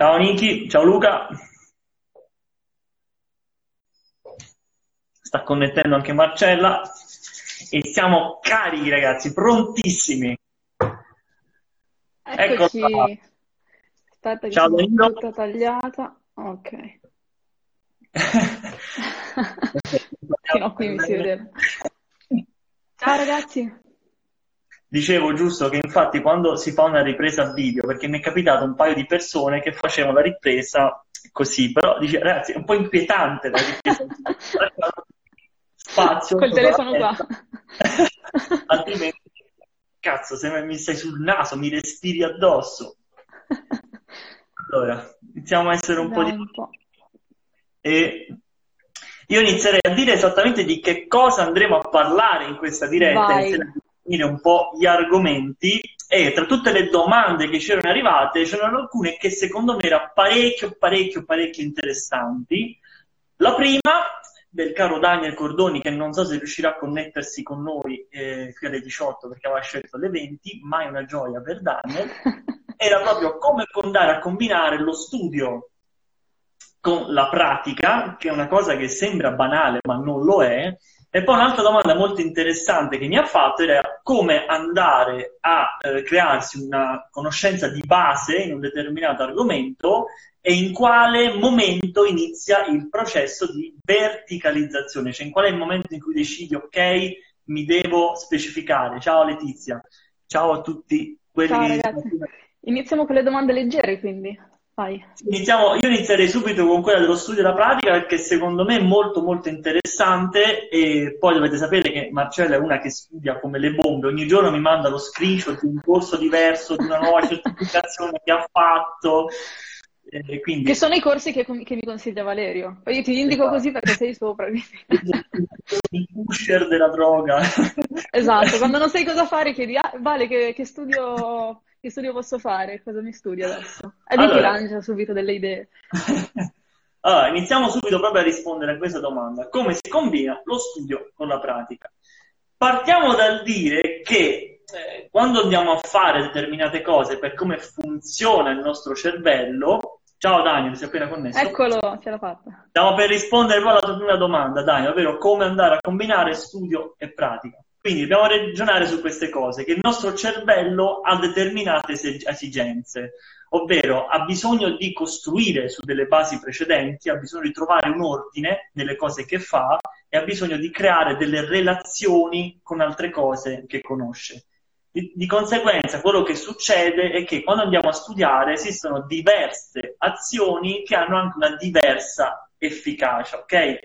Ciao Niki, ciao Luca. Sta connettendo anche Marcella e siamo carichi ragazzi, prontissimi. Eccoci. Aspetta che Ciao, sono tutta tagliata. Ok. Fino a qui mi si vede. Ciao ragazzi. Dicevo giusto che infatti quando si fa una ripresa video, perché mi è capitato un paio di persone che facevano la ripresa così, però dice ragazzi è un po' inquietante la ripresa, spazio Col telefono qua. altrimenti cazzo se mi stai sul naso, mi respiri addosso. Allora, iniziamo a essere un po' Dai, di... un po'. E io inizierei a dire esattamente di che cosa andremo a parlare in questa diretta, Vai. Definire un po' gli argomenti e tra tutte le domande che ci erano arrivate c'erano alcune che secondo me erano parecchio, parecchio, parecchio interessanti. La prima del caro Daniel Cordoni, che non so se riuscirà a connettersi con noi eh, qui alle 18 perché aveva scelto alle 20, ma è una gioia per Daniel, era proprio come andare a combinare lo studio con la pratica, che è una cosa che sembra banale ma non lo è. E poi un'altra domanda molto interessante che mi ha fatto era come andare a eh, crearsi una conoscenza di base in un determinato argomento e in quale momento inizia il processo di verticalizzazione, cioè in qual è il momento in cui decidi ok, mi devo specificare. Ciao Letizia, ciao a tutti quelli Ciao che. Iniziamo con le domande leggere, quindi. Vai. Iniziamo, io inizierei subito con quella dello studio della pratica perché secondo me è molto molto interessante e poi dovete sapere che Marcella è una che studia come le bombe, ogni giorno mi manda lo screenshot di un corso diverso, di una nuova certificazione che ha fatto, e quindi Che sono i corsi che, che mi consiglia Valerio. Poi io ti indico Esatto. così perché sei sopra. il pusher della droga. Esatto, quando non sai cosa fare chiedi, ah, Vale, che, che studio, che studio posso fare? Cosa mi studi adesso? E lui ti Allora. lancia subito delle idee. Allora, iniziamo subito proprio a rispondere a questa domanda. Come si combina lo studio con la pratica? Partiamo dal dire che eh, quando andiamo a fare determinate cose per come funziona il nostro cervello, ciao Daniel, sei appena connesso? Eccolo, ce l'ha fatta. Stiamo per rispondere poi alla tua prima domanda, Daniel, ovvero come andare a combinare studio e pratica. Quindi dobbiamo ragionare su queste cose, che il nostro cervello ha determinate esi- esigenze, ovvero ha bisogno di costruire su delle basi precedenti, ha bisogno di trovare un ordine nelle cose che fa e ha bisogno di creare delle relazioni con altre cose che conosce. Di, di conseguenza, quello che succede è che quando andiamo a studiare esistono diverse azioni che hanno anche una diversa efficacia, ok?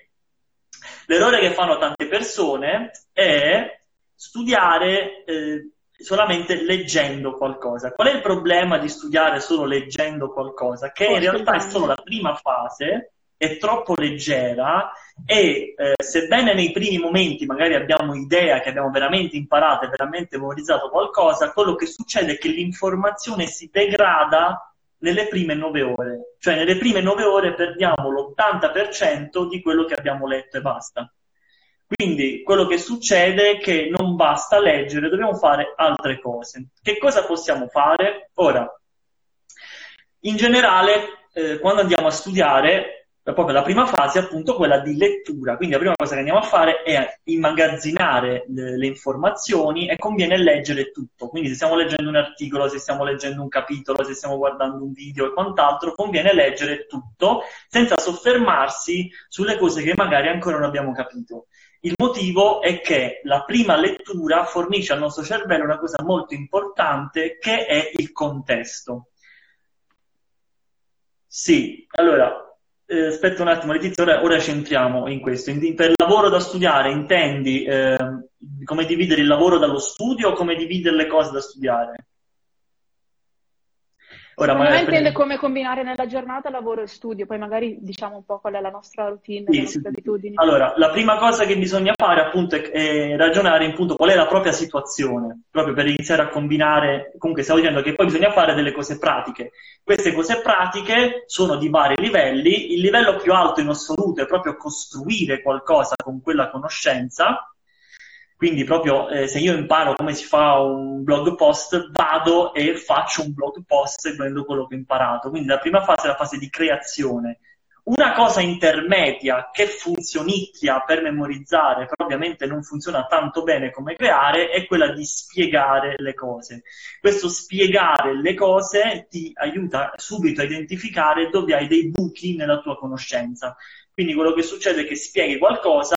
L'errore che fanno tante persone è studiare eh, solamente leggendo qualcosa. Qual è il problema di studiare solo leggendo qualcosa? Che in realtà è solo la prima fase, è troppo leggera e eh, sebbene nei primi momenti magari abbiamo idea che abbiamo veramente imparato e veramente memorizzato qualcosa, quello che succede è che l'informazione si degrada nelle prime nove ore, cioè nelle prime nove ore perdiamo l'80% di quello che abbiamo letto e basta. Quindi quello che succede è che non basta leggere, dobbiamo fare altre cose. Che cosa possiamo fare? Ora, in generale, eh, quando andiamo a studiare, proprio la prima fase è appunto quella di lettura, quindi la prima cosa che andiamo a fare è immagazzinare le, le informazioni e conviene leggere tutto, quindi se stiamo leggendo un articolo, se stiamo leggendo un capitolo, se stiamo guardando un video e quant'altro, conviene leggere tutto senza soffermarsi sulle cose che magari ancora non abbiamo capito. Il motivo è che la prima lettura fornisce al nostro cervello una cosa molto importante che è il contesto. Sì, allora, eh, aspetta un attimo, Letizia, ora, ci entriamo in questo. In- per lavoro da studiare intendi eh, come dividere il lavoro dallo studio o come dividere le cose da studiare? Ora, Secondo me intende come combinare nella giornata lavoro e studio, poi magari diciamo un po' qual è la nostra routine, Sì, le nostre sì. abitudini. Allora, la prima cosa che bisogna fare appunto è, è ragionare appunto qual è la propria situazione, proprio per iniziare a combinare, comunque stavo dicendo che poi bisogna fare delle cose pratiche. Queste cose pratiche sono di vari livelli, il livello più alto in assoluto è proprio costruire qualcosa con quella conoscenza Quindi proprio eh, se io imparo come si fa un blog post, vado e faccio un blog post seguendo quello che ho imparato. Quindi la prima fase è la fase di creazione. Una cosa intermedia che funzionicchia per memorizzare, però ovviamente non funziona tanto bene come creare, è quella di spiegare le cose. Questo spiegare le cose ti aiuta subito a identificare dove hai dei buchi nella tua conoscenza. Quindi quello che succede è che spieghi qualcosa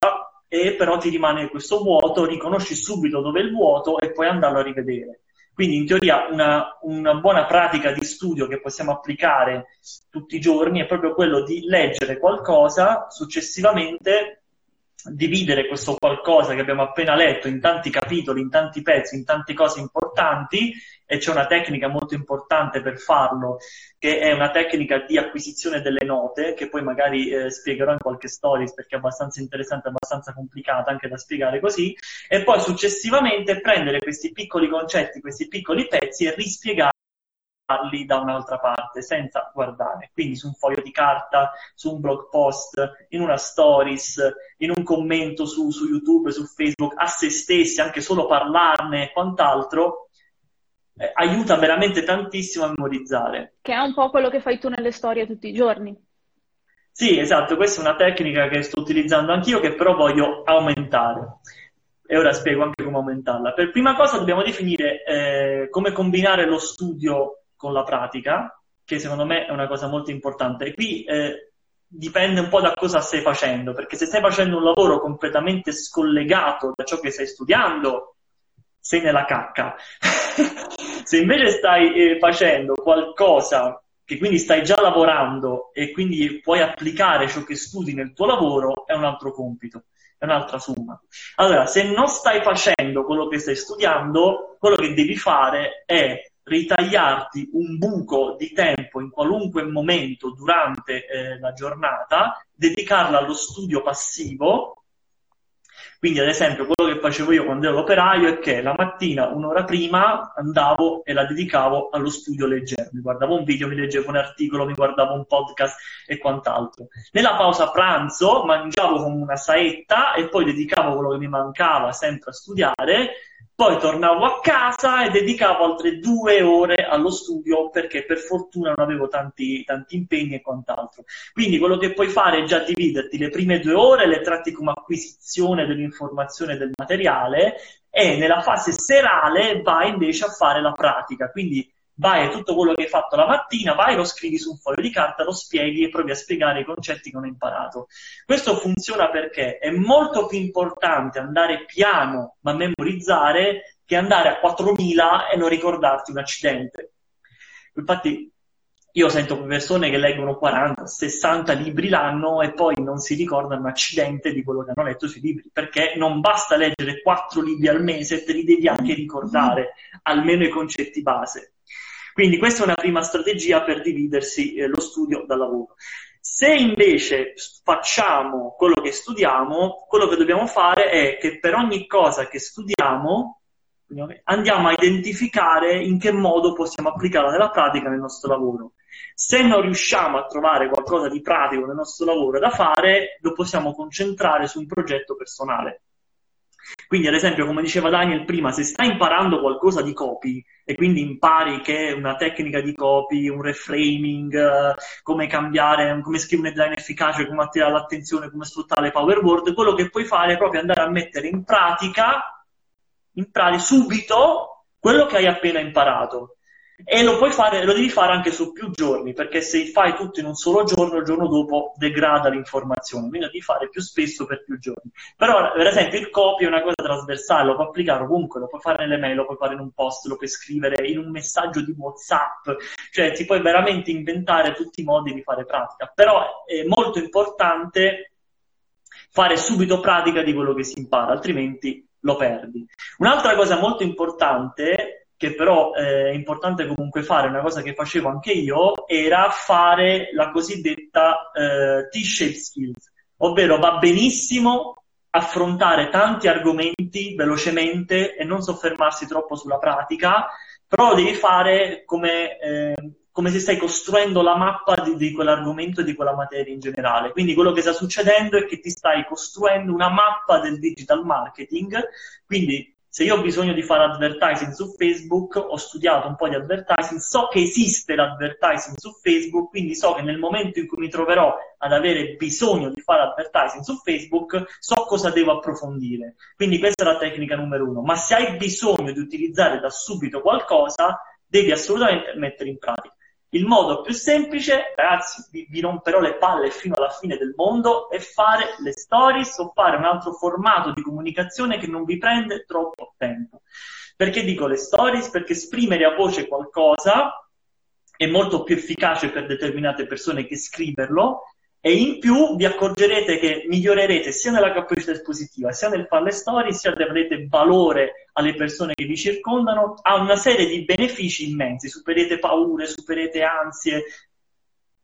e però ti rimane questo vuoto, riconosci subito dove è il vuoto e puoi andarlo a rivedere. Quindi in teoria una, una, buona pratica di studio che possiamo applicare tutti i giorni è proprio quello di leggere qualcosa, successivamente dividere questo qualcosa che abbiamo appena letto in tanti capitoli, in tanti pezzi, in tante cose importanti e c'è una tecnica molto importante per farlo, che è una tecnica di acquisizione delle note, che poi magari eh, spiegherò in qualche stories perché è abbastanza interessante, abbastanza complicata anche da spiegare così, e poi successivamente prendere questi piccoli concetti, questi piccoli pezzi e rispiegarli farli da un'altra parte senza guardare, quindi su un foglio di carta, su un blog post, in una stories, in un commento su, su YouTube, su Facebook, a se stessi, anche solo parlarne e quant'altro, eh, aiuta veramente tantissimo a memorizzare. Che è un po' quello che fai tu nelle storie tutti i giorni. Sì, esatto, questa è una tecnica che sto utilizzando anch'io che però voglio aumentare e ora spiego anche come aumentarla. Per prima cosa dobbiamo definire eh, come combinare lo studio con la pratica, che secondo me è una cosa molto importante. E qui eh, dipende un po' da cosa stai facendo, perché se stai facendo un lavoro completamente scollegato da ciò che stai studiando, sei nella cacca. se invece stai eh, facendo qualcosa che quindi stai già lavorando e quindi puoi applicare ciò che studi nel tuo lavoro, è un altro compito, è un'altra somma. Allora, se non stai facendo quello che stai studiando, quello che devi fare è ritagliarti un buco di tempo in qualunque momento durante eh, la giornata, dedicarla allo studio passivo. Quindi, ad esempio, quello che facevo io quando ero operaio è che la mattina, un'ora prima, andavo e la dedicavo allo studio leggero. Mi guardavo un video, mi leggevo un articolo, mi guardavo un podcast e quant'altro. Nella pausa pranzo mangiavo come una saetta e poi dedicavo quello che mi mancava sempre a studiare poi tornavo a casa e dedicavo altre due ore allo studio perché per fortuna non avevo tanti, tanti impegni e quant'altro. Quindi quello che puoi fare è già dividerti le prime due ore, le tratti come acquisizione dell'informazione del materiale e nella fase serale vai invece a fare la pratica. Quindi vai a tutto quello che hai fatto la mattina, vai, lo scrivi su un foglio di carta, lo spieghi e provi a spiegare i concetti che non hai imparato. Questo funziona perché è molto più importante andare piano ma memorizzare che andare a 4000 e non ricordarti un accidente. Infatti io sento persone che leggono 40, 60 libri l'anno e poi non si ricordano un accidente di quello che hanno letto sui libri, perché non basta leggere 4 libri al mese, te li devi anche ricordare, almeno i concetti base. Quindi questa è una prima strategia per dividersi eh, lo studio dal lavoro. Se invece facciamo quello che studiamo, quello che dobbiamo fare è che per ogni cosa che studiamo andiamo a identificare in che modo possiamo applicarla nella pratica nel nostro lavoro. Se non riusciamo a trovare qualcosa di pratico nel nostro lavoro da fare, lo possiamo concentrare su un progetto personale. Quindi, ad esempio, come diceva Daniel prima, se stai imparando qualcosa di copy e quindi impari che è una tecnica di copy, un reframing, uh, come cambiare, come scrivere un design efficace, come attirare l'attenzione, come sfruttare Power Word, quello che puoi fare è proprio andare a mettere in pratica, in pratica subito quello che hai appena imparato. E lo puoi fare, lo devi fare anche su più giorni, perché se fai tutto in un solo giorno, il giorno dopo degrada l'informazione, quindi devi fare più spesso per più giorni. Però, per esempio, il copy è una cosa trasversale, lo puoi applicare ovunque, lo puoi fare nelle mail, lo puoi fare in un post, lo puoi scrivere in un messaggio di WhatsApp, cioè ti puoi veramente inventare tutti i modi di fare pratica. Però è molto importante fare subito pratica di quello che si impara, altrimenti lo perdi. Un'altra cosa molto importante che però eh, è importante comunque fare, una cosa che facevo anche io, era fare la cosiddetta eh, T-shape skills, ovvero va benissimo affrontare tanti argomenti velocemente e non soffermarsi troppo sulla pratica, però devi fare come, eh, come se stai costruendo la mappa di, di quell'argomento e di quella materia in generale. Quindi quello che sta succedendo è che ti stai costruendo una mappa del digital marketing, quindi se io ho bisogno di fare advertising su Facebook, ho studiato un po' di advertising, so che esiste l'advertising su Facebook, quindi so che nel momento in cui mi troverò ad avere bisogno di fare advertising su Facebook, so cosa devo approfondire. Quindi questa è la tecnica numero uno. Ma se hai bisogno di utilizzare da subito qualcosa, devi assolutamente mettere in pratica. Il modo più semplice, ragazzi, vi, vi, romperò le palle fino alla fine del mondo, è fare le stories o fare un altro formato di comunicazione che non vi prende troppo tempo. Perché dico le stories? Perché esprimere a voce qualcosa è molto più efficace per determinate persone che scriverlo e in più vi accorgerete che migliorerete sia nella capacità espositiva, sia nel fare le storie, sia avrete valore alle persone che vi circondano, ha una serie di benefici immensi, superete paure, superete ansie,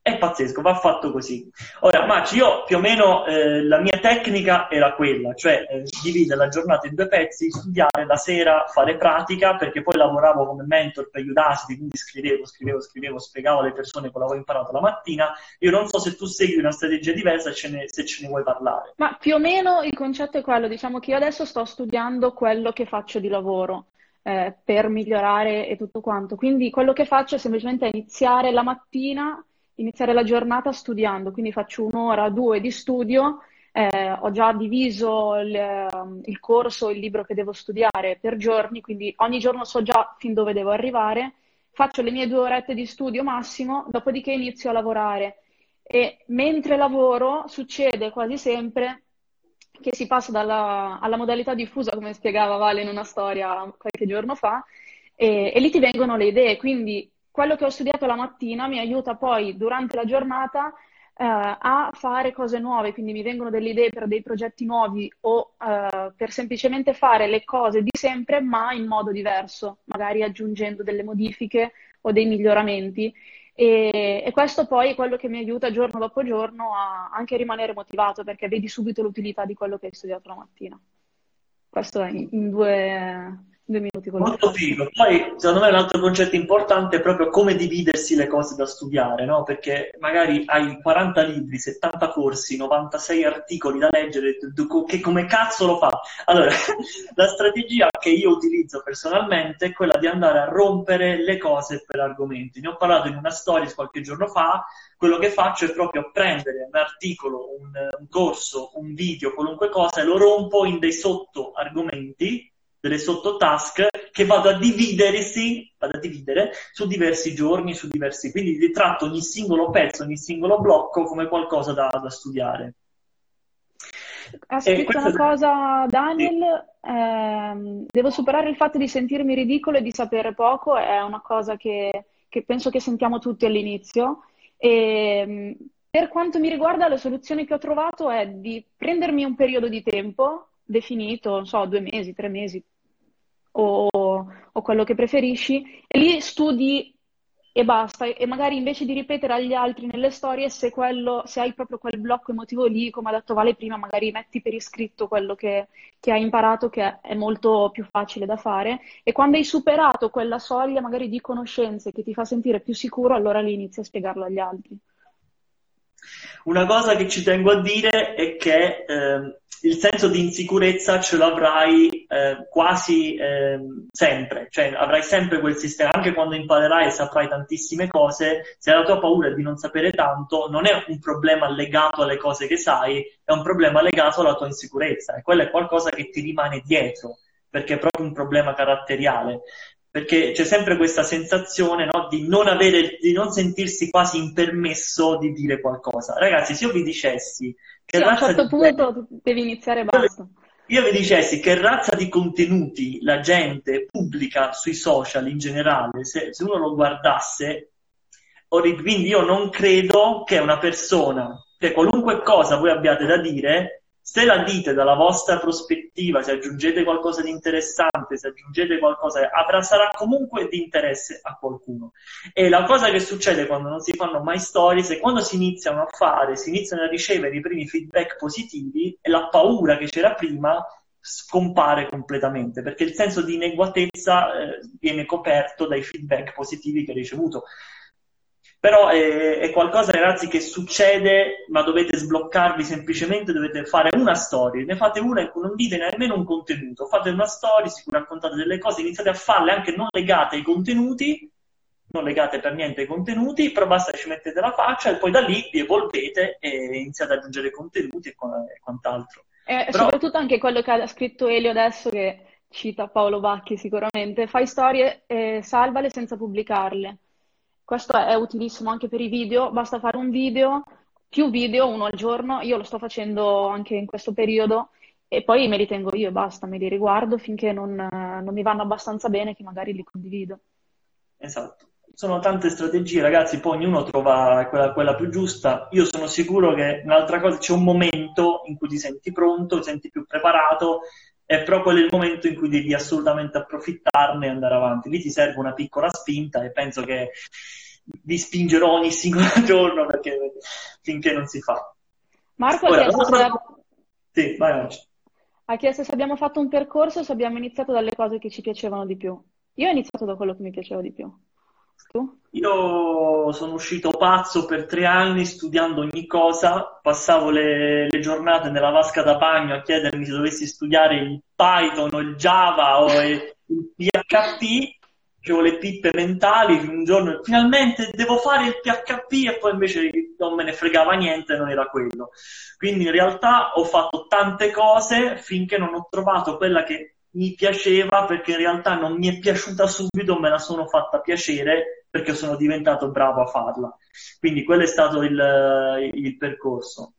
è pazzesco, va fatto così. Ora, Maci, io più o meno eh, la mia tecnica era quella, cioè eh, dividere la giornata in due pezzi, studiare la sera, fare pratica, perché poi lavoravo come mentor per Udacity, quindi scrivevo, scrivevo, scrivevo, spiegavo alle persone che avevo imparato la mattina. Io non so se tu segui una strategia diversa ce ne, se ce ne vuoi parlare. Ma più o meno il concetto è quello, diciamo che io adesso sto studiando quello che faccio di lavoro. Eh, per migliorare e tutto quanto. Quindi quello che faccio è semplicemente iniziare la mattina iniziare la giornata studiando, quindi faccio un'ora, due di studio, eh, ho già diviso il, ehm, il, corso, il libro che devo studiare per giorni, quindi ogni giorno so già fin dove devo arrivare, faccio le mie due orette di studio massimo, dopodiché inizio a lavorare. E mentre lavoro succede quasi sempre che si passa dalla, alla modalità diffusa, come spiegava Vale in una storia qualche giorno fa, e, e lì ti vengono le idee, quindi quello che ho studiato la mattina mi aiuta poi durante la giornata eh, a fare cose nuove, quindi mi vengono delle idee per dei progetti nuovi o eh, per semplicemente fare le cose di sempre ma in modo diverso, magari aggiungendo delle modifiche o dei miglioramenti. E, e questo poi è quello che mi aiuta giorno dopo giorno a anche rimanere motivato perché vedi subito l'utilità di quello che hai studiato la mattina. Questo è in, in due due minuti con Molto figo. Poi, secondo me, un altro concetto importante è proprio come dividersi le cose da studiare, no? Perché magari hai 40 libri, 70 corsi, 96 articoli da leggere, che come cazzo lo fa? Allora, la strategia che io utilizzo personalmente è quella di andare a rompere le cose per argomenti. Ne ho parlato in una storia qualche giorno fa, quello che faccio è proprio prendere un articolo, un, un corso, un video, qualunque cosa e lo rompo in dei sotto argomenti delle sottotask che vado a dividersi, vado a dividere su diversi giorni, su diversi, quindi ritratto ogni singolo pezzo, ogni singolo blocco come qualcosa da, da studiare. Ha scritto una cosa Daniel, sì. ehm, devo superare il fatto di sentirmi ridicolo e di sapere poco, è una cosa che, che penso che sentiamo tutti all'inizio. E, ehm, per quanto mi riguarda, la soluzione che ho trovato è di prendermi un periodo di tempo definito, non so, due mesi, tre mesi, o, o quello che preferisci, e lì studi e basta, e magari invece di ripetere agli altri nelle storie, se, quello, se hai proprio quel blocco emotivo lì, come ha detto Vale prima, magari metti per iscritto quello che, che, hai imparato, che è molto più facile da fare, e quando hai superato quella soglia magari di conoscenze che ti fa sentire più sicuro, allora lì inizi a spiegarlo agli altri. Una cosa che ci tengo a dire è che eh, il senso di insicurezza ce l'avrai eh, quasi eh, sempre, cioè avrai sempre quel sistema, anche quando imparerai e saprai tantissime cose, se la tua paura è di non sapere tanto, non è un problema legato alle cose che sai, è un problema legato alla tua insicurezza. E quello è qualcosa che ti rimane dietro, perché è proprio un problema caratteriale perché c'è sempre questa sensazione no, di, non avere, di non sentirsi quasi impermesso di dire qualcosa. Ragazzi, se io vi dicessi che sì, a un certo punto devi iniziare basta. Io vi dicessi che razza di contenuti la gente pubblica sui social in generale, se, se uno lo guardasse, quindi io non credo che una persona, che qualunque cosa voi abbiate da dire, se la dite dalla vostra prospettiva, se aggiungete qualcosa di interessante, se aggiungete qualcosa, avrà, sarà comunque di interesse a qualcuno. E la cosa che succede quando non si fanno mai stories è quando si iniziano a fare, si iniziano a ricevere i primi feedback positivi e la paura che c'era prima scompare completamente perché il senso di inadeguatezza eh, viene coperto dai feedback positivi che hai ricevuto. Però è, è, qualcosa, ragazzi, che succede, ma dovete sbloccarvi semplicemente, dovete fare una storia. Ne fate una e non dite nemmeno un contenuto. Fate una storia, si raccontate delle cose, iniziate a farle anche non legate ai contenuti, non legate per niente ai contenuti, però basta che ci mettete la faccia e poi da lì vi evolvete e iniziate ad aggiungere contenuti e, quant'altro. E però... soprattutto anche quello che ha scritto Elio adesso, che cita Paolo Bacchi sicuramente, fai storie e salvale senza pubblicarle. Questo è utilissimo anche per i video, basta fare un video, più video, uno al giorno, io lo sto facendo anche in questo periodo e poi me li tengo io e basta, me li riguardo finché non, non mi vanno abbastanza bene che magari li condivido. Esatto sono tante strategie, ragazzi, poi ognuno trova quella, quella, più giusta. Io sono sicuro che un'altra cosa, c'è un momento in cui ti senti pronto, ti senti più preparato, è proprio il momento in cui devi assolutamente approfittarne e andare avanti. Lì ti serve una piccola spinta e penso che vi spingerò ogni singolo giorno perché finché non si fa. Marco Ora, ha, chiesto se... sì, vai, ha chiesto se abbiamo fatto un percorso o se abbiamo iniziato dalle cose che ci piacevano di più. Io ho iniziato da quello che mi piaceva di più. Tu? Io sono uscito pazzo per tre anni studiando ogni cosa, passavo le, le, giornate nella vasca da bagno a chiedermi se dovessi studiare il Python o il Java o il, PHP, facevo le pippe mentali, un giorno finalmente devo fare il PHP e poi invece non me ne fregava niente, non era quello. Quindi in realtà ho fatto tante cose finché non ho trovato quella che mi piaceva perché in realtà non mi è piaciuta subito, me la sono fatta piacere perché sono diventato bravo a farla. Quindi quello è stato il, il percorso.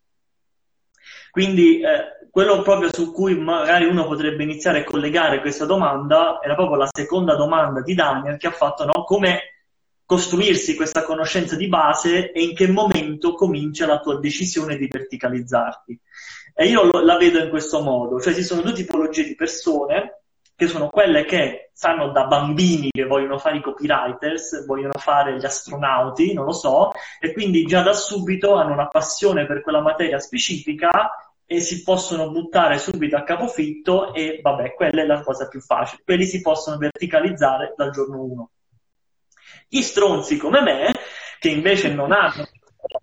Quindi eh, quello proprio su cui magari uno potrebbe iniziare a collegare questa domanda era proprio la seconda domanda di Daniel che ha fatto no? come costruirsi questa conoscenza di base e in che momento comincia la tua decisione di verticalizzarti. E io lo, la vedo in questo modo, cioè ci sono due tipologie di persone, che sono quelle che sanno da bambini che vogliono fare i copywriters, vogliono fare gli astronauti, non lo so, e quindi già da subito hanno una passione per quella materia specifica e si possono buttare subito a capofitto e vabbè, quella è la cosa più facile. Quelli si possono verticalizzare dal giorno 1. Gli stronzi come me, che invece non hanno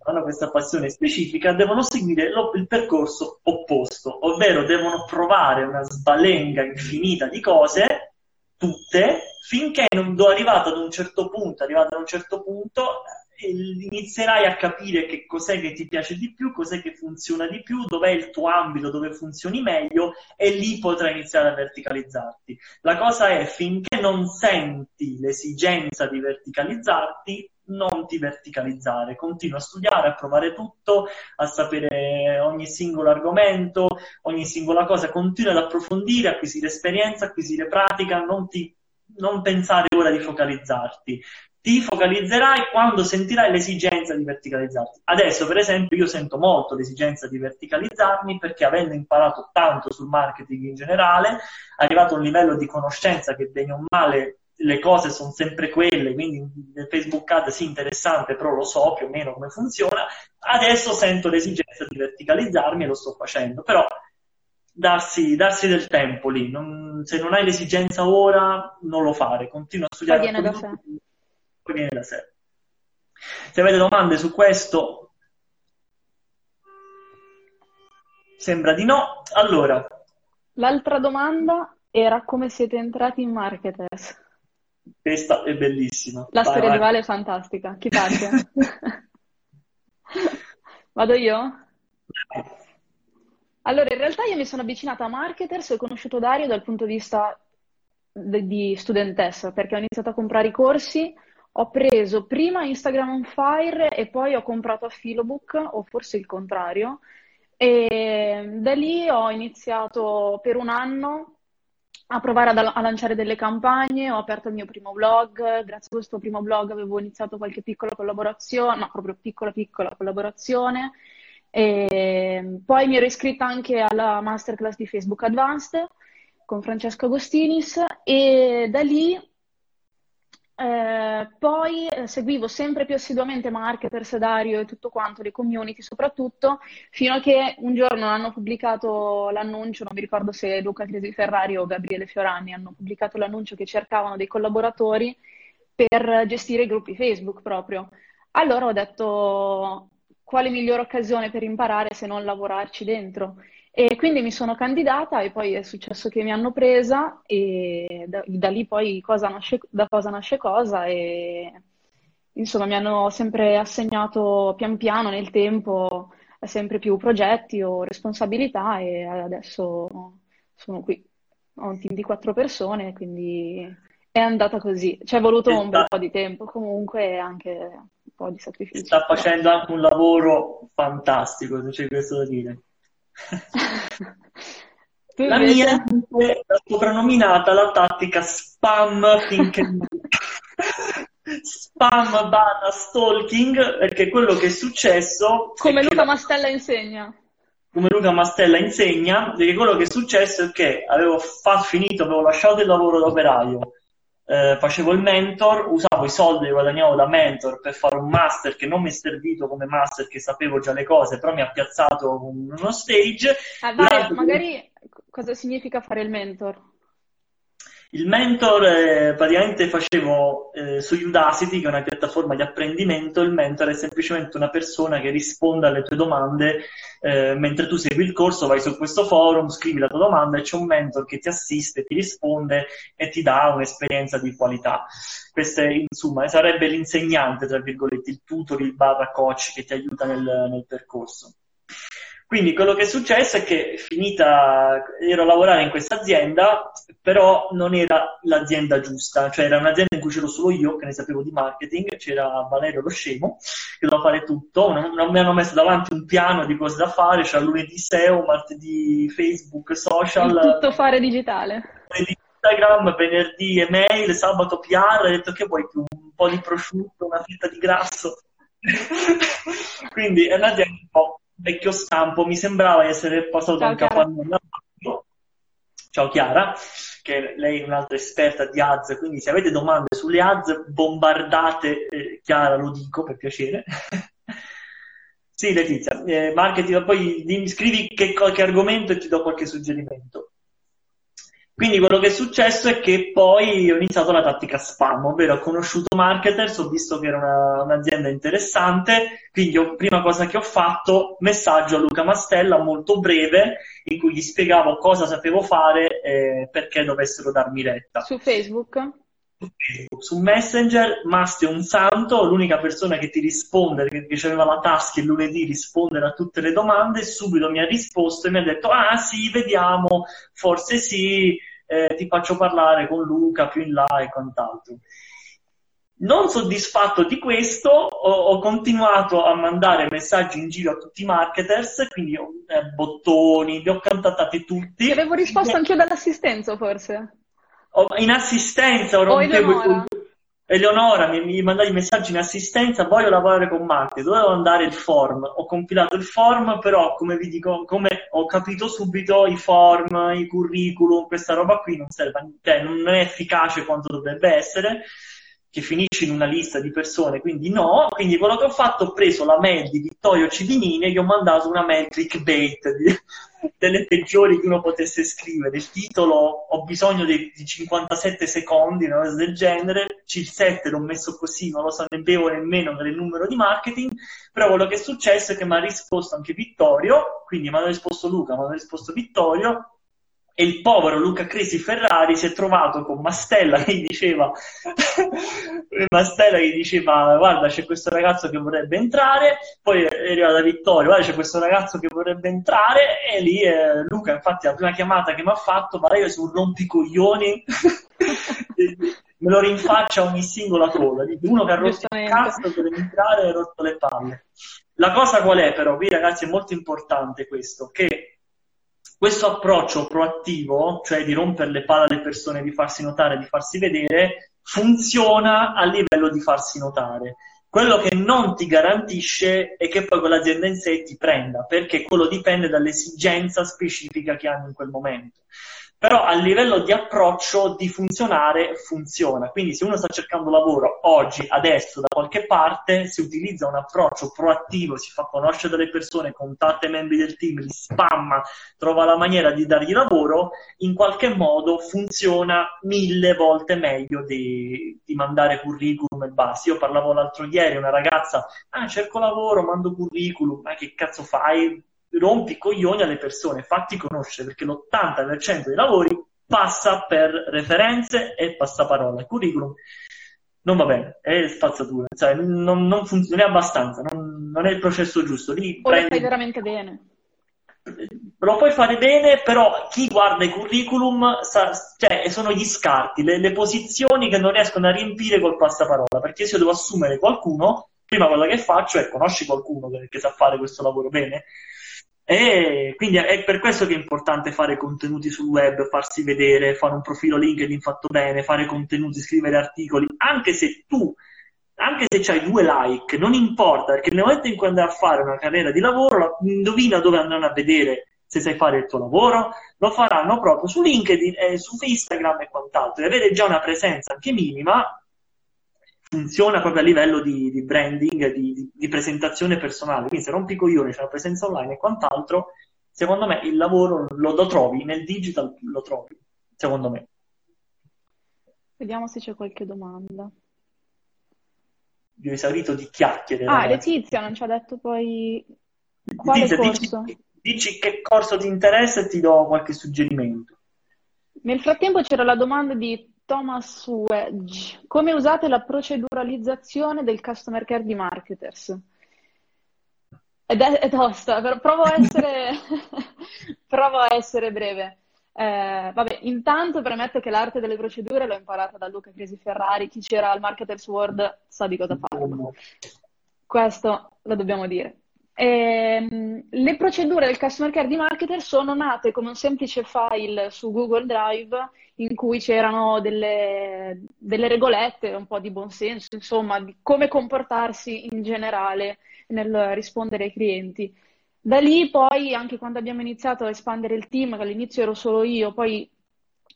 hanno questa passione specifica, devono seguire lo, il percorso opposto, ovvero devono provare una sbalenga infinita di cose, tutte, finché non arrivato ad un certo punto, arrivato ad un certo punto, inizierai a capire che cos'è che ti piace di più, cos'è che funziona di più, dov'è il tuo ambito dove funzioni meglio e lì potrai iniziare a verticalizzarti. La cosa è finché non senti l'esigenza di verticalizzarti, non ti verticalizzare, continua a studiare, a provare tutto, a sapere ogni singolo argomento, ogni singola cosa, continua ad approfondire, acquisire esperienza, acquisire pratica, non, ti, non pensare ora di focalizzarti. Ti focalizzerai quando sentirai l'esigenza di verticalizzarti. Adesso, per esempio, io sento molto l'esigenza di verticalizzarmi perché avendo imparato tanto sul marketing in generale, arrivato a un livello di conoscenza che bene o male le cose sono sempre quelle, quindi Facebook Ad sì interessante, però lo so più o meno come funziona, adesso sento l'esigenza di verticalizzarmi e lo sto facendo, però darsi, darsi del tempo lì, non, se non hai l'esigenza ora non lo fare, continua a studiare. Poi viene da sé. Poi viene da sé. Se avete domande su questo, sembra di no. Allora. L'altra domanda era come siete entrati in Marketers? Questa è bellissima. La vai, storia vai. di Vale è fantastica. Chi parte? Vado io? Allora, in realtà io mi sono avvicinata a Marketers e ho conosciuto Dario dal punto di vista di studentessa, perché ho iniziato a comprare i corsi, ho preso prima Instagram on Fire e poi ho comprato a Philobook, o forse il contrario, e da lì ho iniziato per un anno a provare a, a, lanciare delle campagne, ho aperto il mio primo blog, grazie a questo primo blog avevo iniziato qualche piccola collaborazione, ma proprio piccola piccola collaborazione, e poi mi ero iscritta anche alla masterclass di Facebook Advanced con Francesco Agostinis e da lì eh, poi eh, seguivo sempre più assiduamente Marketer, Sedario e tutto quanto, le community soprattutto, fino a che un giorno hanno pubblicato l'annuncio, non mi ricordo se Luca Crisi Ferrari o Gabriele Fiorani hanno pubblicato l'annuncio che cercavano dei collaboratori per gestire i gruppi Facebook proprio. allora ho detto quale migliore occasione per imparare se non lavorarci dentro. E quindi mi sono candidata e poi è successo che mi hanno presa e da, da lì poi cosa nasce, da cosa nasce cosa e insomma mi hanno sempre assegnato pian piano nel tempo sempre più progetti o responsabilità e adesso sono qui. Ho un team di quattro persone, quindi è andata così. Ci è voluto un bel po' di tempo comunque e anche un po' di sacrificio. Sta facendo anche un lavoro fantastico, se c'è questo da dire. La mia è soprannominata la tattica spam finché spam barra stalking perché quello che è successo come Luca la... Mastella insegna. Come Luca Mastella insegna perché quello che è successo è che avevo fatto finito avevo lasciato il lavoro d'operaio eh, facevo il mentor, usavo i soldi che guadagnavo da mentor per fare un master che non mi è servito come master, che sapevo già le cose, però mi ha piazzato uno stage. Ah, vai, magari cosa significa fare il mentor? Il mentor eh, praticamente facevo eh, su Udacity, che è una piattaforma di apprendimento, il mentor è semplicemente una persona che risponde alle tue domande eh, mentre tu segui il corso, vai su questo forum, scrivi la tua domanda e c'è un mentor che ti assiste, ti risponde e ti dà un'esperienza di qualità. Questo è, insomma, sarebbe l'insegnante, tra virgolette, il tutor, il barra coach che ti aiuta nel, nel percorso. Quindi quello che è successo è che finita, ero a lavorare in questa azienda, però non era l'azienda giusta, cioè era un'azienda in cui c'ero solo io, che ne sapevo di marketing, c'era Valerio lo scemo, che doveva fare tutto, non, non mi hanno messo davanti un piano di cose da fare, c'era lunedì SEO, martedì Facebook, social. Il tutto fare digitale. Instagram, venerdì email, sabato PR, ho detto che vuoi più, un po' di prosciutto, una fetta di grasso. Quindi è un'azienda un po' vecchio stampo, mi sembrava di essere passato da un capannello Ciao Chiara, che lei è un'altra esperta di ads, quindi se avete domande sulle ads, bombardate eh, Chiara, lo dico per piacere. sì, Letizia, eh, marketing, poi scrivi che, qualche argomento e ti do qualche suggerimento. Quindi quello che è successo è che poi ho iniziato la tattica spam, ovvero ho conosciuto marketers, ho visto che era una, un'azienda interessante, quindi ho, prima cosa che ho fatto, messaggio a Luca Mastella molto breve, in cui gli spiegavo cosa sapevo fare e perché dovessero darmi retta. Su Facebook? Su Facebook, su Messenger, Masti è un santo, l'unica persona che ti risponde, che aveva la task il lunedì rispondere a tutte le domande, subito mi ha risposto e mi ha detto, ah sì, vediamo, forse sì, eh, ti faccio parlare con Luca più in là e quant'altro. Non soddisfatto di questo, ho, ho, continuato a mandare messaggi in giro a tutti i marketers, quindi eh, bottoni, li ho contattati tutti. Ti avevo risposto anche io dall'assistenza, forse. In assistenza ora rompevo Eleonora. mi, mi mandava i messaggi in assistenza, voglio lavorare con Marte, dovevo andare il form, ho compilato il form, però come vi dico, come ho capito subito, i form, i curriculum, questa roba qui non serve, cioè non è efficace quanto dovrebbe essere, che finisce in una lista di persone, quindi no, quindi quello che ho fatto, ho preso la mail di Vittorio Civinini e gli ho mandato una mail clickbait di, delle peggiori che uno potesse scrivere. Il titolo ho bisogno di, di 57 secondi, una cosa del genere, il 7 l'ho messo così, non lo sapevo nemmeno per il numero di marketing, però quello che è successo è che mi ha risposto anche Vittorio, quindi mi hanno risposto Luca, mi hanno risposto Vittorio, e il povero Luca Crisi Ferrari si è trovato con Mastella che gli diceva Mastella che diceva guarda c'è questo ragazzo che vorrebbe entrare. Poi è arrivata Vittorio guarda c'è questo ragazzo che vorrebbe entrare. E lì eh, Luca infatti la prima chiamata che mi ha fatto ma io sono un rompicoglioni. Me lo rinfaccia ogni singola cosa uno che ha rotto il cazzo per entrare e ha rotto le palle. La cosa qual è però? Qui ragazzi è molto importante questo che questo approccio proattivo, cioè di rompere le palle alle persone, di farsi notare, di farsi vedere, funziona a livello di farsi notare. Quello che non ti garantisce è che poi quell'azienda in sé ti prenda, perché quello dipende dall'esigenza specifica che hanno in quel momento. Però a livello di approccio, di funzionare, funziona. Quindi se uno sta cercando lavoro oggi, adesso, da qualche parte, si utilizza un approccio proattivo, si fa conoscere delle persone, contatta i membri del team, li spamma, trova la maniera di dargli lavoro, in qualche modo funziona mille volte meglio di, di mandare curriculum e basta. Io parlavo l'altro ieri, una ragazza, ah, cerco lavoro, mando curriculum, ma che cazzo fai? Rompi coglioni alle persone, fatti conoscere, perché l'80% dei lavori passa per referenze e passaparola. Il curriculum non va bene, è spazzatura, cioè, non, non, è abbastanza, non, non, è il processo giusto. Lì o prendi... lo fai veramente bene. Lo puoi fare bene, però chi guarda i curriculum sa, cioè, sono gli scarti, le, le, posizioni che non riescono a riempire col passaparola. Perché se io devo assumere qualcuno, prima cosa che faccio è conosci qualcuno che, che sa fare questo lavoro bene e quindi è per questo che è importante fare contenuti sul web, farsi vedere, fare un profilo LinkedIn fatto bene, fare contenuti, scrivere articoli, anche se tu, anche se hai due like, non importa, perché nel momento in cui andrai a fare una carriera di lavoro, indovina dove andranno a vedere se sai fare il tuo lavoro, lo faranno proprio su LinkedIn e su Instagram e quant'altro. E avere già una presenza anche minima funziona proprio a livello di, di branding, di, di, presentazione personale. Quindi se rompi coglioni, c'è una presenza online e quant'altro, secondo me il lavoro lo, lo trovi, nel digital lo trovi, secondo me. Vediamo se c'è qualche domanda. Vi ho esaurito di chiacchiere. Ah, ragazzi. Letizia non ci ha detto poi quale Letizia, corso. Dici, dici che corso ti interessa e ti do qualche suggerimento. Nel frattempo c'era la domanda di Thomas Wedge. Come usate la proceduralizzazione del customer care di marketers? Ed è, è tosta, però provo a essere, provo a essere breve. Eh, vabbè, intanto premetto che l'arte delle procedure l'ho imparata da Luca Crisi Ferrari. Chi c'era al Marketers World sa di cosa parlo. Questo lo dobbiamo dire. Eh, le procedure del customer care di marketer sono nate come un semplice file su Google Drive in cui c'erano delle, delle regolette, un po' di buonsenso, insomma, di come comportarsi in generale nel rispondere ai clienti. Da lì poi, anche quando abbiamo iniziato a espandere il team, che all'inizio ero solo io, poi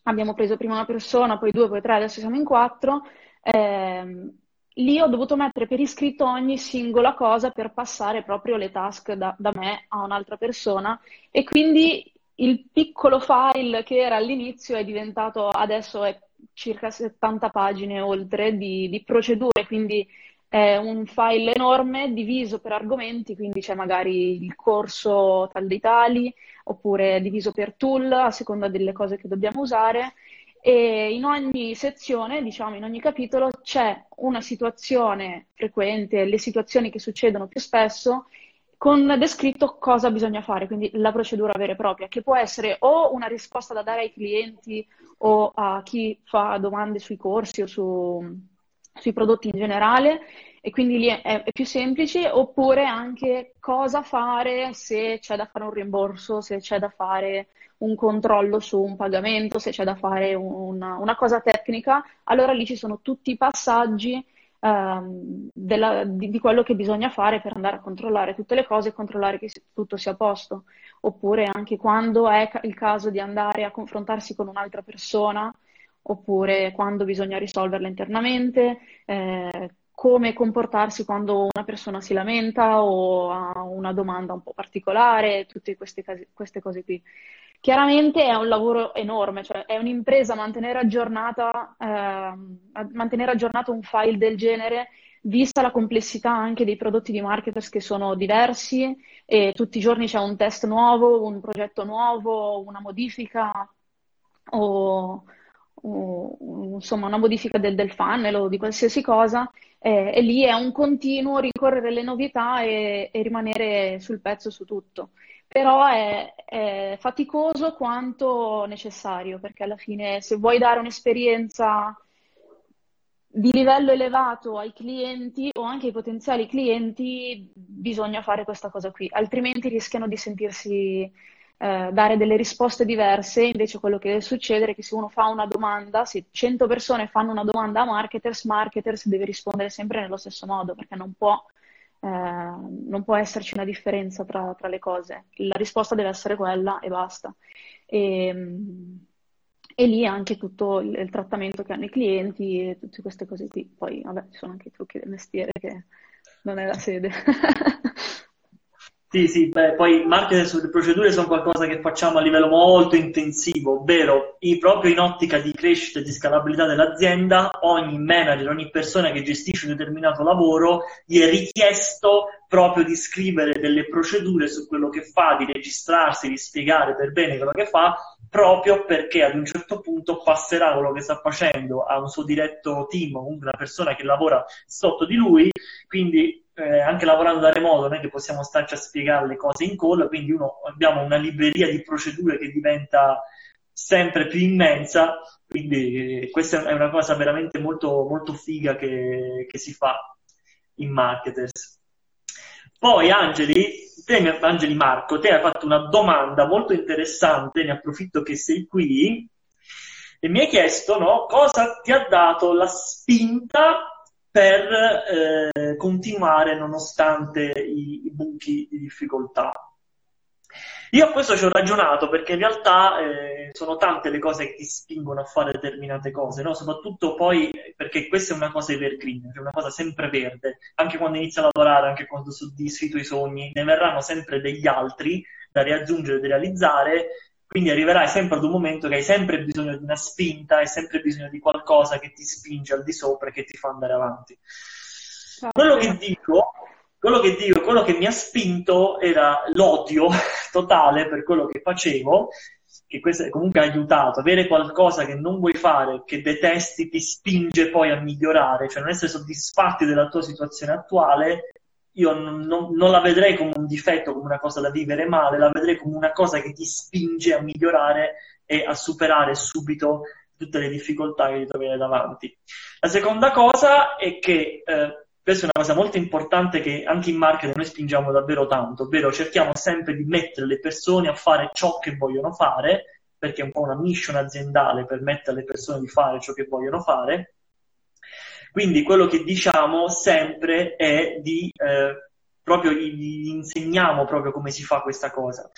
abbiamo preso prima una persona, poi due, poi tre, adesso siamo in quattro, ehm, lì ho dovuto mettere per iscritto ogni singola cosa per passare proprio le task da, da me a un'altra persona e quindi il piccolo file che era all'inizio è diventato, adesso è circa 70 pagine oltre di, di procedure, quindi è un file enorme diviso per argomenti, quindi c'è magari il corso tal dei tali, oppure diviso per tool a seconda delle cose che dobbiamo usare e in ogni sezione, diciamo in ogni capitolo, c'è una situazione frequente, le situazioni che succedono più spesso, con descritto cosa bisogna fare, quindi la procedura vera e propria, che può essere o una risposta da dare ai clienti o a chi fa domande sui corsi o su, sui prodotti in generale, e quindi lì è, è, più semplice, oppure anche cosa fare se c'è da fare un rimborso, se c'è da fare un controllo su un pagamento, se c'è da fare una, una cosa tecnica, allora lì ci sono tutti i passaggi ehm, della, di, di, quello che bisogna fare per andare a controllare tutte le cose e controllare che tutto sia a posto. Oppure anche quando è il caso di andare a confrontarsi con un'altra persona, oppure quando bisogna risolverla internamente, eh, come comportarsi quando una persona si lamenta o ha una domanda un po' particolare, tutte queste, casi, queste cose qui. Chiaramente è un lavoro enorme, cioè è un'impresa mantenere, aggiornata, eh, mantenere aggiornato un file del genere, vista la complessità anche dei prodotti di marketers che sono diversi e tutti i giorni c'è un test nuovo, un progetto nuovo, una modifica o, o insomma una modifica del, del, funnel o di qualsiasi cosa eh, e lì è un continuo rincorrere le novità e, e rimanere sul pezzo su tutto però è, è, faticoso quanto necessario, perché alla fine se vuoi dare un'esperienza di livello elevato ai clienti o anche ai potenziali clienti, bisogna fare questa cosa qui, altrimenti rischiano di sentirsi eh, dare delle risposte diverse, invece quello che deve succedere è che se uno fa una domanda, se 100 persone fanno una domanda a marketers, marketers deve rispondere sempre nello stesso modo, perché non può eh, non può esserci una differenza tra, tra, le cose. La risposta deve essere quella e basta. E, E lì anche tutto il, il trattamento che hanno i clienti e tutte queste cose qui. Poi, vabbè, ci sono anche i trucchi del mestiere che non è la sede. Sì, sì, beh, poi marketing sulle procedure sono qualcosa che facciamo a livello molto intensivo, ovvero i, proprio in ottica di crescita e di scalabilità dell'azienda, ogni manager, ogni persona che gestisce un determinato lavoro gli è richiesto proprio di scrivere delle procedure su quello che fa, di registrarsi, di spiegare per bene quello che fa, proprio perché ad un certo punto passerà quello che sta facendo a un suo diretto team, comunque una persona che lavora sotto di lui, quindi eh, anche lavorando da remoto non è che possiamo starci a spiegare le cose in call, quindi uno, abbiamo una libreria di procedure che diventa sempre più immensa, quindi eh, questa è una cosa veramente molto, molto figa che, che si fa in marketers. Poi Angeli, te, Angeli Marco, te hai fatto una domanda molto interessante, ne approfitto che sei qui, e mi hai chiesto no, cosa ti ha dato la spinta per eh, continuare nonostante i, i, buchi di difficoltà. Io a questo ci ho ragionato perché in realtà eh, sono tante le cose che ti spingono a fare determinate cose, no? soprattutto poi perché questa è una cosa evergreen, cioè una cosa sempre verde, anche quando inizi a lavorare, anche quando soddisfi i tuoi sogni, ne verranno sempre degli altri da riaggiungere, da realizzare quindi arriverai sempre ad un momento che hai sempre bisogno di una spinta, hai sempre bisogno di qualcosa che ti spinge al di sopra e che ti fa andare avanti. Quello che dico, quello che dico, quello che mi ha spinto era l'odio totale per quello che facevo, che questo comunque ha aiutato. Avere qualcosa che non vuoi fare, che detesti, ti spinge poi a migliorare, cioè non essere soddisfatti della tua situazione attuale io non, non, non, la vedrei come un difetto, come una cosa da vivere male, la vedrei come una cosa che ti spinge a migliorare e a superare subito tutte le difficoltà che ti trovi davanti. La seconda cosa è che eh, questa è una cosa molto importante che anche in marketing noi spingiamo davvero tanto, ovvero cerchiamo sempre di mettere le persone a fare ciò che vogliono fare, perché è un po' una mission aziendale per mettere le persone di fare ciò che vogliono fare, quindi quello che diciamo sempre è di eh, proprio gli insegniamo proprio come si fa questa cosa.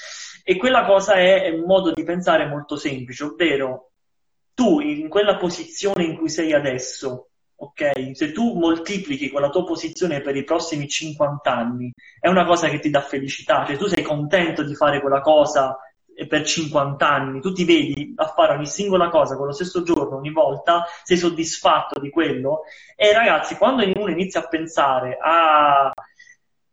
E quella cosa è un modo di pensare molto semplice, ovvero tu in quella posizione in cui sei adesso, ok? Se tu moltiplichi quella tua posizione per i prossimi 50 anni, è una cosa che ti dà felicità, cioè tu sei contento di fare quella cosa per 50 anni, tu ti vedi a fare ogni singola cosa con lo stesso giorno, ogni volta, sei soddisfatto di quello. E ragazzi, quando uno inizia a pensare a,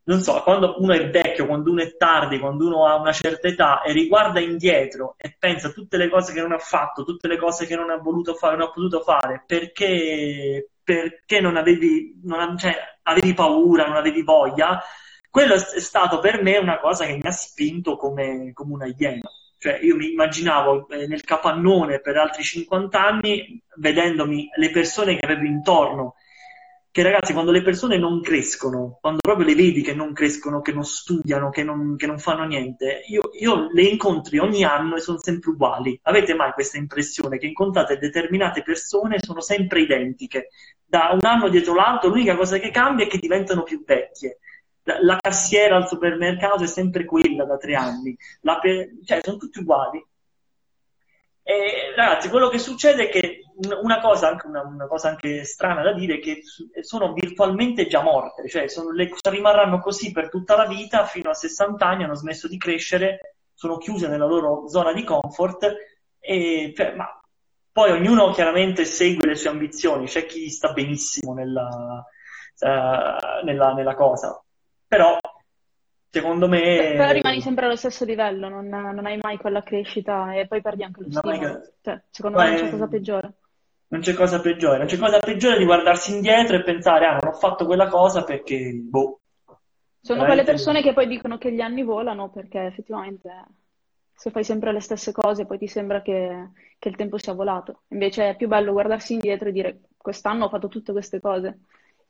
non so, quando uno è vecchio, quando uno è tardi, quando uno ha una certa età e riguarda indietro e pensa a tutte le cose che non ha fatto, tutte le cose che non ha voluto fare, non ha potuto fare, perché, perché non avevi, non, cioè, avevi paura, non avevi voglia, quello è stato per me una cosa che mi ha spinto come, come una iena. Cioè, io mi immaginavo eh, nel capannone per altri 50 anni, vedendomi le persone che avevo intorno. Che ragazzi, quando le persone non crescono, quando proprio le vedi che non crescono, che non studiano, che non, che non fanno niente, io, io, le incontri ogni anno e sono sempre uguali. Avete mai questa impressione che incontrate determinate persone e sono sempre identiche? Da un anno dietro l'altro, l'unica cosa che cambia è che diventano più vecchie la, cassiera al supermercato è sempre quella da tre anni, pe- cioè sono tutti uguali. E, ragazzi, quello che succede è che una cosa, anche, una, una cosa anche strana da dire è che sono virtualmente già morte, cioè le, rimarranno così per tutta la vita fino a 60 anni, hanno smesso di crescere, sono chiuse nella loro zona di comfort e, cioè, ma poi ognuno chiaramente segue le sue ambizioni, c'è chi sta benissimo nella, uh, nella, nella cosa, però secondo me... Però rimani sempre allo stesso livello, non, non, hai mai quella crescita e poi perdi anche lo stimolo. Che... Cioè, secondo Beh, me non c'è cosa peggiore. Non c'è cosa peggiore, non c'è cosa peggiore di guardarsi indietro e pensare, ah, non ho fatto quella cosa perché, boh. Sono quelle persone che poi dicono che gli anni volano perché effettivamente se fai sempre le stesse cose poi ti sembra che, che il tempo sia volato. Invece è più bello guardarsi indietro e dire quest'anno ho fatto tutte queste cose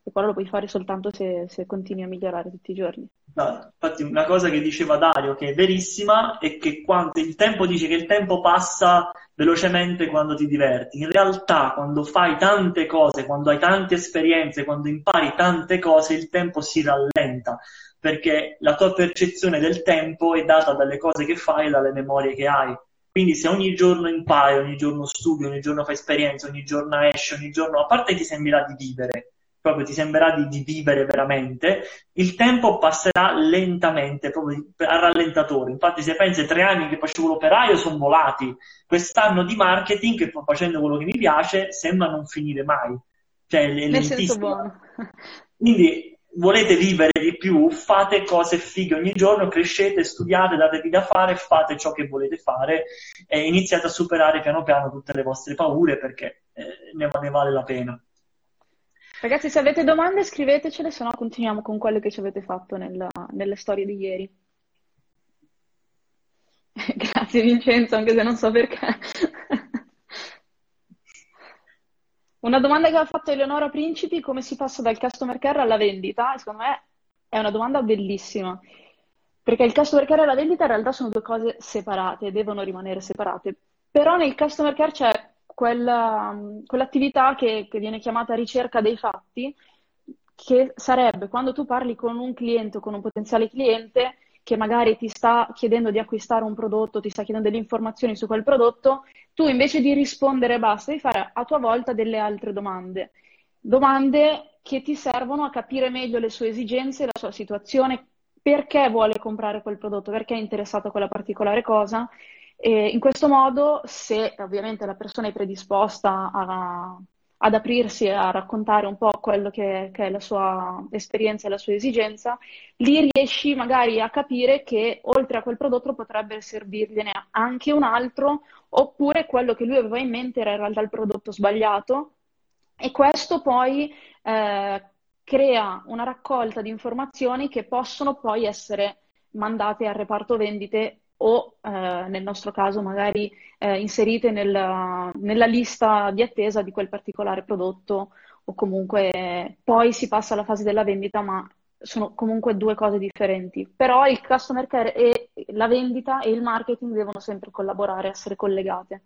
e quello lo puoi fare soltanto se, se continui a migliorare tutti i giorni. No, infatti una cosa che diceva Dario, che è verissima, è che quando il tempo dice che il tempo passa velocemente quando ti diverti. In realtà, quando fai tante cose, quando hai tante esperienze, quando impari tante cose, il tempo si rallenta, perché la tua percezione del tempo è data dalle cose che fai e dalle memorie che hai. Quindi se ogni giorno impari, ogni giorno studi, ogni giorno fai esperienza, ogni giorno esci, ogni giorno, a parte ti sembrerà di vivere, proprio ti sembrerà di, di, vivere veramente, il tempo passerà lentamente, proprio a rallentatore. Infatti, se pensi tre anni che facevo l'operaio, sono volati. Quest'anno di marketing, che facendo quello che mi piace, sembra non finire mai. Cioè, Nel senso buono. Quindi, volete vivere di più, fate cose fighe ogni giorno, crescete, studiate, datevi da fare, fate ciò che volete fare e iniziate a superare piano piano tutte le vostre paure perché eh, ne, ne vale la pena. Ragazzi, se avete domande scrivetecele, se no continuiamo con quelle che ci avete fatto nella, nelle storie di ieri. Grazie Vincenzo, anche se non so perché. Una domanda che ha fatto Eleonora Principi, come si passa dal customer care alla vendita? Secondo me è una domanda bellissima, perché il customer care e la vendita in realtà sono due cose separate, devono rimanere separate. Però nel customer care c'è quella, quell'attività che, che viene chiamata ricerca dei fatti, che sarebbe quando tu parli con un cliente o con un potenziale cliente che magari ti sta chiedendo di acquistare un prodotto, ti sta chiedendo delle informazioni su quel prodotto, tu invece di rispondere basta, devi fare a tua volta delle altre domande. Domande che ti servono a capire meglio le sue esigenze, la sua situazione, perché vuole comprare quel prodotto, perché è interessato a quella particolare cosa e in questo modo, se ovviamente la persona è predisposta a, ad aprirsi e a raccontare un po' quello che, che, è la sua esperienza e la sua esigenza, lì riesci magari a capire che oltre a quel prodotto potrebbe servirgliene anche un altro, oppure quello che lui aveva in mente era in realtà il prodotto sbagliato. E questo poi eh, crea una raccolta di informazioni che possono poi essere mandate al reparto vendite o eh, nel nostro caso magari eh, inserite nella, nella, lista di attesa di quel particolare prodotto o comunque poi si passa alla fase della vendita, ma sono comunque due cose differenti. Però il customer care e la vendita e il marketing devono sempre collaborare, essere collegate.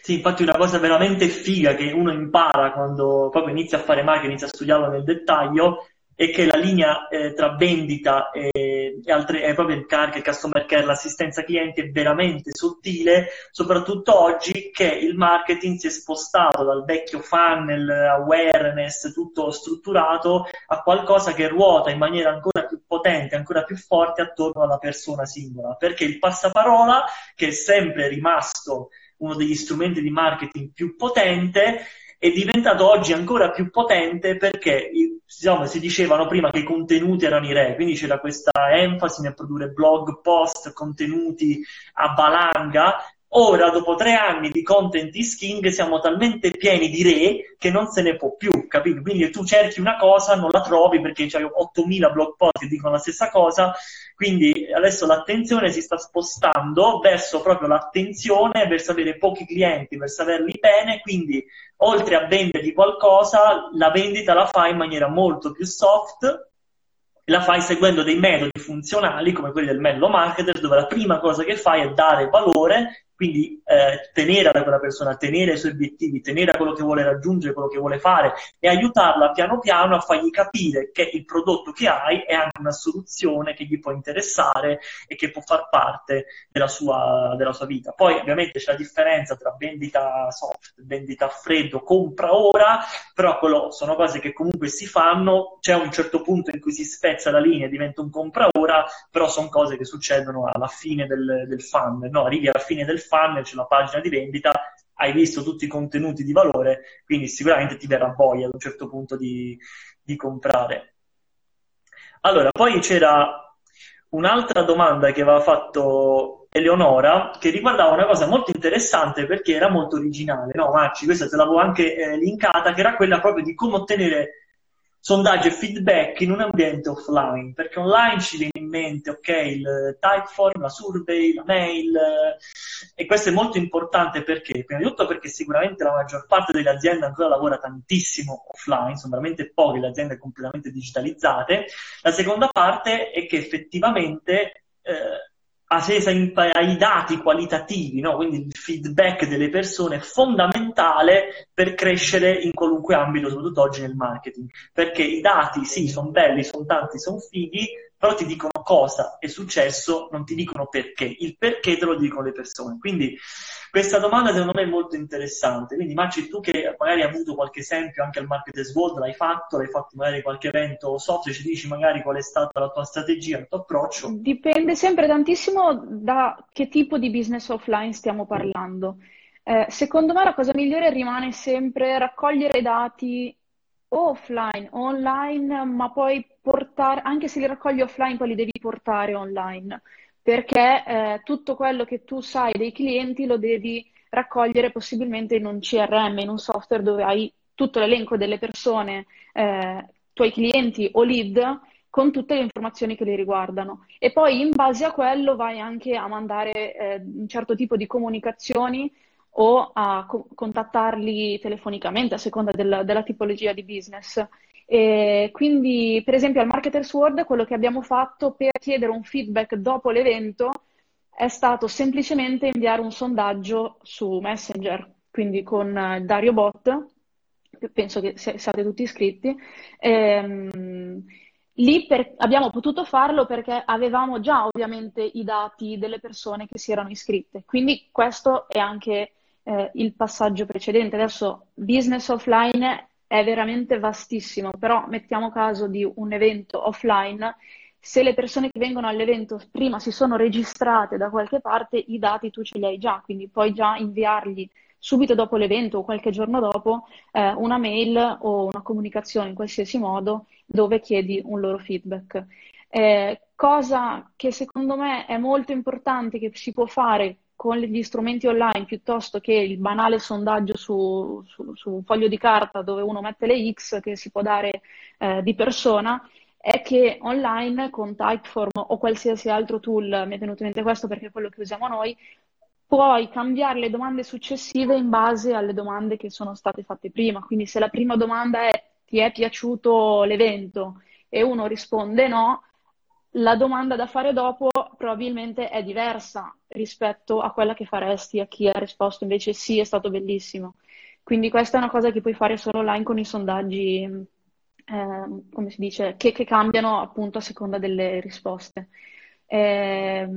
Sì, infatti una cosa veramente figa che uno impara quando proprio inizia a fare marketing, inizia a studiarlo nel dettaglio, è che la linea eh, tra vendita e, e altre, è proprio il il customer care, l'assistenza clienti è veramente sottile, soprattutto oggi che il marketing si è spostato dal vecchio funnel, awareness, tutto strutturato, a qualcosa che ruota in maniera ancora più potente, ancora più forte attorno alla persona singola, perché il passaparola, che è sempre rimasto uno degli strumenti di marketing più potente, è diventato oggi ancora più potente perché diciamo, si dicevano prima che i contenuti erano i re, quindi c'era questa enfasi nel produrre blog, post, contenuti a valanga. Ora, dopo tre anni di content is king, siamo talmente pieni di re che non se ne può più, capito? Quindi tu cerchi una cosa, non la trovi perché c'hai 8000 blog post che dicono la stessa cosa, quindi adesso l'attenzione si sta spostando verso proprio l'attenzione, verso avere pochi clienti, verso averli bene, quindi oltre a vendergli qualcosa, la vendita la fai in maniera molto più soft, la fai seguendo dei metodi funzionali come quelli del mello marketer, dove la prima cosa che fai è dare valore quindi eh, tenere a quella persona, tenere i suoi obiettivi, tenere a quello che vuole raggiungere, quello che vuole fare e aiutarla piano piano a fargli capire che il prodotto che hai è anche una soluzione che gli può interessare e che può far parte della sua, della sua vita. Poi ovviamente c'è la differenza tra vendita soft, vendita a freddo, compra ora, però quello sono cose che comunque si fanno, c'è un certo punto in cui si spezza la linea e diventa un compra ora, però sono cose che succedono alla fine del, del funnel, no? arrivi alla fine del funnel, c'è la pagina di vendita, hai visto tutti i contenuti di valore, quindi sicuramente ti verrà voglia ad un certo punto di, di comprare. Allora, poi c'era un'altra domanda che aveva fatto Eleonora che riguardava una cosa molto interessante perché era molto originale, no Marci, questa te l'avevo anche eh, linkata, che era quella proprio di come ottenere sondaggio e feedback in un ambiente offline, perché online ci viene in mente, ok, il typeform, la survey, la mail, e questo è molto importante perché? Prima di tutto perché sicuramente la maggior parte delle aziende ancora lavora tantissimo offline, sono veramente poche le aziende completamente digitalizzate. La seconda parte è che effettivamente eh, attesa ai dati qualitativi, no? quindi il feedback delle persone è fondamentale per crescere in qualunque ambito, soprattutto oggi nel marketing, perché i dati sì, sono belli, sono tanti, sono fighi, però ti dicono cosa è successo, non ti dicono perché. Il perché te lo dicono le persone. Quindi questa domanda secondo me è molto interessante. Quindi Marci, tu che magari hai avuto qualche esempio anche al Marketers World, l'hai fatto, l'hai fatto magari qualche evento software, ci dici magari qual è stata la tua strategia, il tuo approccio? Dipende sempre tantissimo da che tipo di business offline stiamo parlando. Eh, secondo me la cosa migliore rimane sempre raccogliere dati offline, online, ma poi portare, anche se li raccogli offline, poi li devi portare online, perché eh, tutto quello che tu sai dei clienti lo devi raccogliere possibilmente in un CRM, in un software dove hai tutto l'elenco delle persone, eh, tuoi clienti o lead, con tutte le informazioni che li riguardano. E poi in base a quello vai anche a mandare eh, un certo tipo di comunicazioni o a co- contattarli telefonicamente a seconda del, della tipologia di business. E quindi, per esempio, al Marketers World quello che abbiamo fatto per chiedere un feedback dopo l'evento è stato semplicemente inviare un sondaggio su Messenger, quindi con eh, Dario Bot, penso che siate tutti iscritti. Ehm, lì per, abbiamo potuto farlo perché avevamo già ovviamente i dati delle persone che si erano iscritte, quindi questo è anche eh, il passaggio precedente. Adesso business offline è veramente vastissimo, però mettiamo caso di un evento offline, se le persone che vengono all'evento prima si sono registrate da qualche parte, i dati tu ce li hai già, quindi puoi già inviargli subito dopo l'evento o qualche giorno dopo eh, una mail o una comunicazione in qualsiasi modo dove chiedi un loro feedback. Eh, cosa che secondo me è molto importante che si può fare con gli strumenti online piuttosto che il banale sondaggio su, su, su, un foglio di carta dove uno mette le X che si può dare eh, di persona, è che online con Typeform o qualsiasi altro tool, mi è venuto in mente questo perché è quello che usiamo noi, puoi cambiare le domande successive in base alle domande che sono state fatte prima. Quindi se la prima domanda è ti è piaciuto l'evento e uno risponde no, la domanda da fare dopo probabilmente è diversa rispetto a quella che faresti a chi ha risposto invece sì, è stato bellissimo. Quindi questa è una cosa che puoi fare solo online con i sondaggi, eh, come si dice, che, che, cambiano appunto a seconda delle risposte. Eh,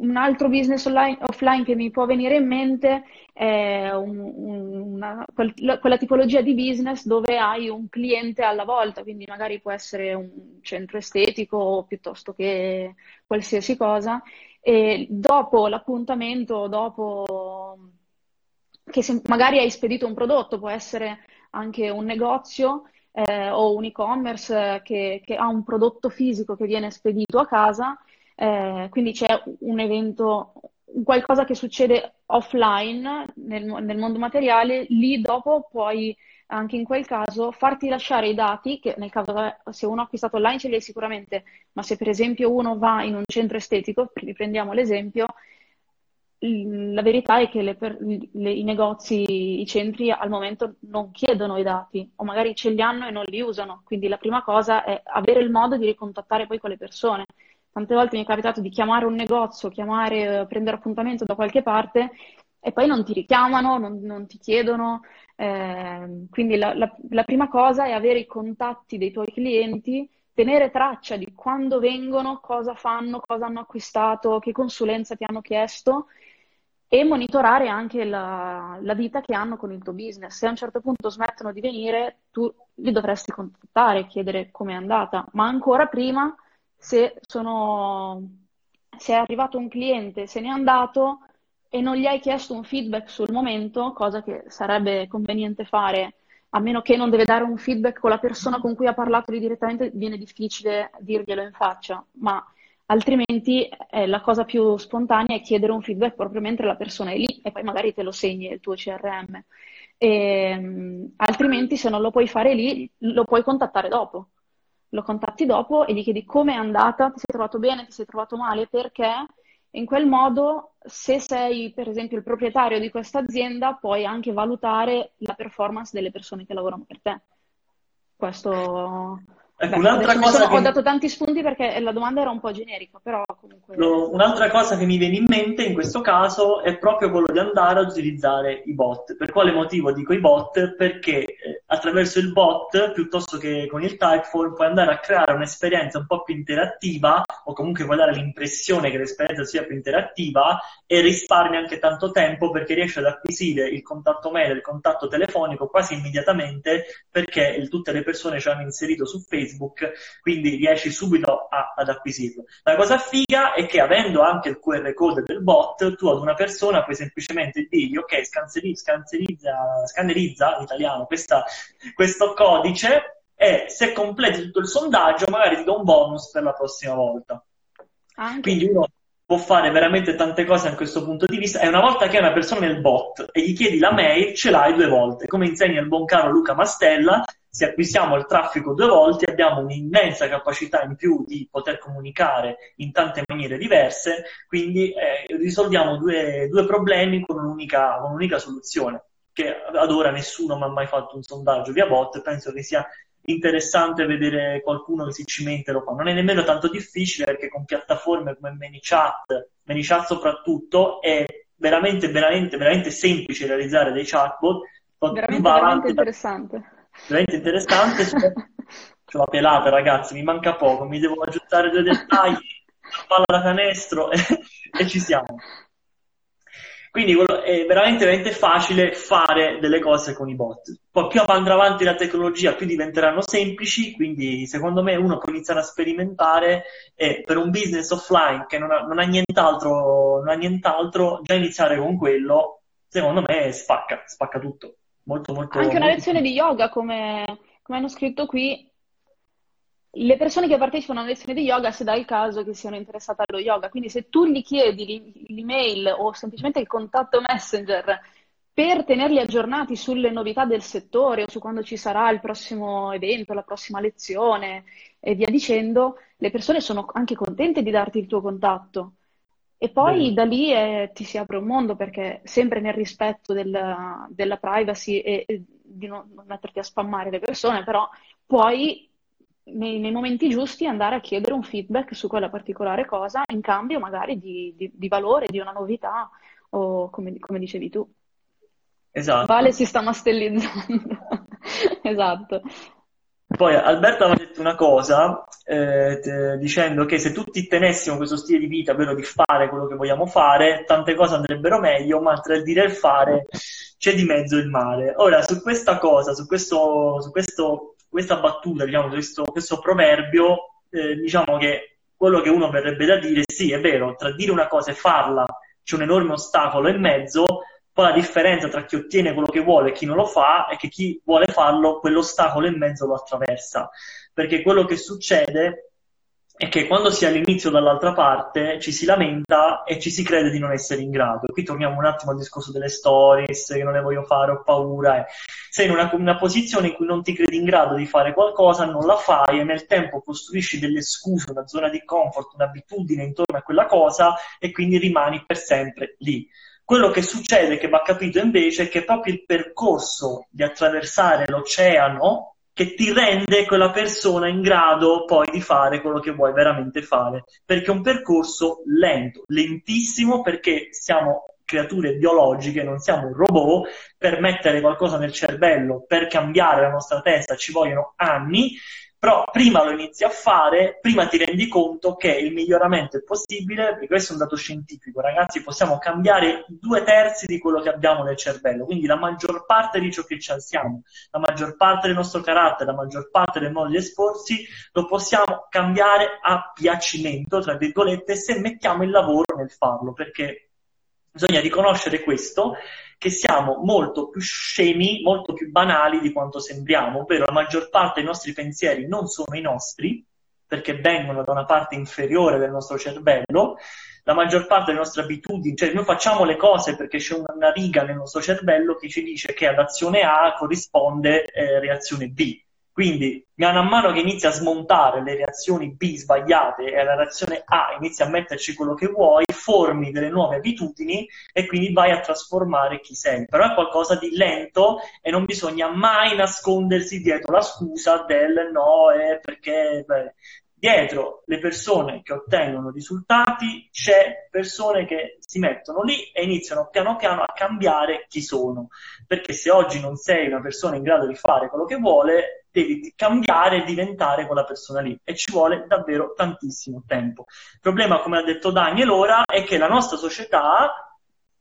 un altro business online, offline che mi può venire in mente è un, una, quella tipologia di business dove hai un cliente alla volta, quindi magari può essere un centro estetico piuttosto che qualsiasi cosa, e dopo l'appuntamento, dopo che magari hai spedito un prodotto, può essere anche un negozio eh, o un e-commerce che, che ha un prodotto fisico che viene spedito a casa eh, quindi c'è un evento, qualcosa che succede offline nel, nel, mondo materiale, lì dopo puoi anche in quel caso farti lasciare i dati, che nel caso se uno ha acquistato online ce li hai sicuramente, ma se per esempio uno va in un centro estetico, riprendiamo l'esempio, la verità è che le, le, i negozi, i centri al momento non chiedono i dati o magari ce li hanno e non li usano, quindi la prima cosa è avere il modo di ricontattare poi quelle persone. Tante volte mi è capitato di chiamare un negozio, chiamare, prendere appuntamento da qualche parte e poi non ti richiamano, non, non ti chiedono. Eh, quindi la, la, la prima cosa è avere i contatti dei tuoi clienti, tenere traccia di quando vengono, cosa fanno, cosa hanno acquistato, che consulenza ti hanno chiesto e monitorare anche la, la, vita che hanno con il tuo business. Se a un certo punto smettono di venire, tu li dovresti contattare, chiedere com'è andata, ma ancora prima se, sono, se è arrivato un cliente, se n'è andato e non gli hai chiesto un feedback sul momento, cosa che sarebbe conveniente fare, a meno che non deve dare un feedback con la persona con cui ha parlato lì direttamente, viene difficile dirglielo in faccia, ma altrimenti eh, la cosa più spontanea è chiedere un feedback proprio mentre la persona è lì e poi magari te lo segni il tuo CRM. E, ehm, altrimenti se non lo puoi fare lì, lo puoi contattare dopo lo contatti dopo e gli chiedi come è andata, ti sei trovato bene, ti sei trovato male, perché in quel modo, se sei per esempio il proprietario di questa azienda, puoi anche valutare la performance delle persone che lavorano per te. Questo Ecco, Beh, un'altra cosa sono, che... Ho dato tanti spunti perché la domanda era un po' generica, però comunque... No, un'altra cosa che mi viene in mente in questo caso è proprio quello di andare a utilizzare i bot. Per quale motivo dico i bot? Perché eh, attraverso il bot piuttosto che con il Typeform puoi andare a creare un'esperienza un po' più interattiva o comunque puoi dare l'impressione che l'esperienza sia più interattiva e risparmi anche tanto tempo perché riesci ad acquisire il contatto mail il contatto telefonico quasi immediatamente perché tutte le persone ci hanno inserito su Facebook, quindi riesci subito a, ad acquisirlo. La cosa figa è che avendo anche il QR code del bot, tu ad una persona puoi semplicemente dirgli ok, scannerizza in italiano questa questo codice e se completi tutto il sondaggio magari ti do un bonus per la prossima volta. Anche. Quindi uno può fare veramente tante cose da questo punto di vista e una volta che hai una persona nel bot e gli chiedi la mail, ce l'hai due volte. Come insegna il buon caro Luca Mastella, se acquistiamo il traffico due volte abbiamo un'immensa capacità in più di poter comunicare in tante maniere diverse, quindi eh, risolviamo due, due problemi con un'unica, con un'unica soluzione che ad ora nessuno mi ha mai fatto un sondaggio via bot penso che sia interessante vedere qualcuno che si cimenta lo fa. Non è nemmeno tanto difficile perché con piattaforme come ManyChat, ManyChat soprattutto, è veramente, veramente, veramente semplice realizzare dei chatbot. Veramente, veramente interessante. Veramente interessante. C'ho la pelata, ragazzi, mi manca poco, mi devo aggiustare due dettagli, la palla da canestro e, e ci siamo. Quindi è veramente, veramente facile fare delle cose con i bot. Poi più andrà avanti la tecnologia, più diventeranno semplici, quindi secondo me uno può iniziare a sperimentare e per un business offline che non ha, non ha, nient'altro, non ha nient'altro, già iniziare con quello, secondo me spacca, spacca tutto. Molto, molto, Anche una lezione di yoga, come, come hanno scritto qui, le persone che partecipano a una lezione di yoga, se dà il caso che siano interessate allo yoga, quindi se tu gli chiedi l'email o semplicemente il contatto messenger per tenerli aggiornati sulle novità del settore o su quando ci sarà il prossimo evento, la prossima lezione e via dicendo, le persone sono anche contente di darti il tuo contatto. E poi Bene. da lì è, ti si apre un mondo perché sempre nel rispetto della, della privacy e, e, di non, non metterti a spammare le persone, però puoi nei, nei, momenti giusti andare a chiedere un feedback su quella particolare cosa in cambio magari di, di, di valore, di una novità o come, come, dicevi tu. Esatto. Vale si sta mastellizzando. esatto. Poi Alberto aveva detto una cosa eh, dicendo che se tutti tenessimo questo stile di vita, ovvero di fare quello che vogliamo fare, tante cose andrebbero meglio, ma tra il dire e il fare c'è di mezzo il male. Ora, su questa cosa, su questo, su questo questa battuta, diciamo, questo, questo proverbio, eh, diciamo che quello che uno verrebbe da dire, sì, è vero, tra dire una cosa e farla c'è un enorme ostacolo in mezzo, poi la differenza tra chi ottiene quello che vuole e chi non lo fa è che chi vuole farlo, quell'ostacolo in mezzo lo attraversa. Perché quello che succede è che quando si è all'inizio dall'altra parte ci si lamenta e ci si crede di non essere in grado. Qui torniamo un attimo al discorso delle stories, che non le voglio fare, ho paura. Eh. Sei in una, una, posizione in cui non ti credi in grado di fare qualcosa, non la fai e nel tempo costruisci delle scuse, una zona di comfort, un'abitudine intorno a quella cosa e quindi rimani per sempre lì. Quello che succede, che va capito invece, è che proprio il percorso di attraversare l'oceano che ti rende quella persona in grado poi di fare quello che vuoi veramente fare. Perché è un percorso lento, lentissimo, perché siamo creature biologiche, non siamo un robot, per mettere qualcosa nel cervello, per cambiare la nostra testa ci vogliono anni però prima lo inizi a fare, prima ti rendi conto che il miglioramento è possibile, perché questo è un dato scientifico, ragazzi, possiamo cambiare due terzi di quello che abbiamo nel cervello, quindi la maggior parte di ciò che ci alziamo, la maggior parte del nostro carattere, la maggior parte del modo di lo possiamo cambiare a piacimento, tra virgolette, se mettiamo il lavoro nel farlo, perché bisogna riconoscere questo che siamo molto più scemi, molto più banali di quanto sembriamo, ovvero la maggior parte dei nostri pensieri non sono i nostri, perché vengono da una parte inferiore del nostro cervello, la maggior parte delle nostre abitudini, cioè noi facciamo le cose perché c'è una riga nel nostro cervello che ci dice che ad azione A corrisponde eh, reazione B. Quindi, man mano che inizi a smontare le reazioni B sbagliate e alla reazione A inizi a metterci quello che vuoi, formi delle nuove abitudini e quindi vai a trasformare chi sei. Però è qualcosa di lento e non bisogna mai nascondersi dietro la scusa del no, è perché beh, dietro le persone che ottengono risultati c'è persone che si mettono lì e iniziano piano piano a cambiare chi sono. Perché se oggi non sei una persona in grado di fare quello che vuole, devi cambiare e diventare quella persona lì e ci vuole davvero tantissimo tempo. Il problema, come ha detto Daniel ora, è che la nostra società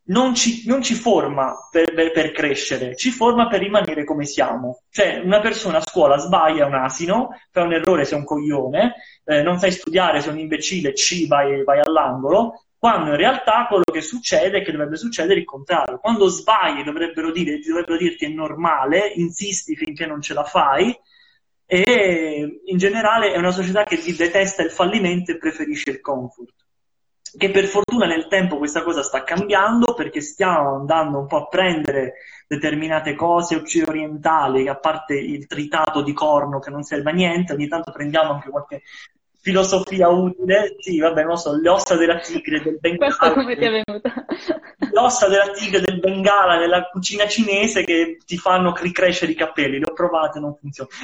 non ci, non ci forma per, per, per, crescere, ci forma per rimanere come siamo. Cioè, una persona a scuola sbaglia, un asino, fa un errore, sei un coglione, eh, non sai studiare, sei un imbecille, ci vai, vai all'angolo, quando in realtà quello che succede è che dovrebbe succedere il contrario. Quando sbagli dovrebbero, dire, dovrebbero dirti è normale, insisti finché non ce la fai, e in generale è una società che detesta il fallimento e preferisce il comfort che per fortuna nel tempo questa cosa sta cambiando perché stiamo andando un po' a prendere determinate cose occidentali, a parte il tritato di corno che non serve a niente, ogni tanto prendiamo anche qualche filosofia utile, sì, vabbè, non so, le ossa della tigre del Bengala. Questo come ti è venuta? Le ossa della tigre del Bengala nella cucina cinese che ti fanno ricrescere i capelli, le ho provate, non funziona.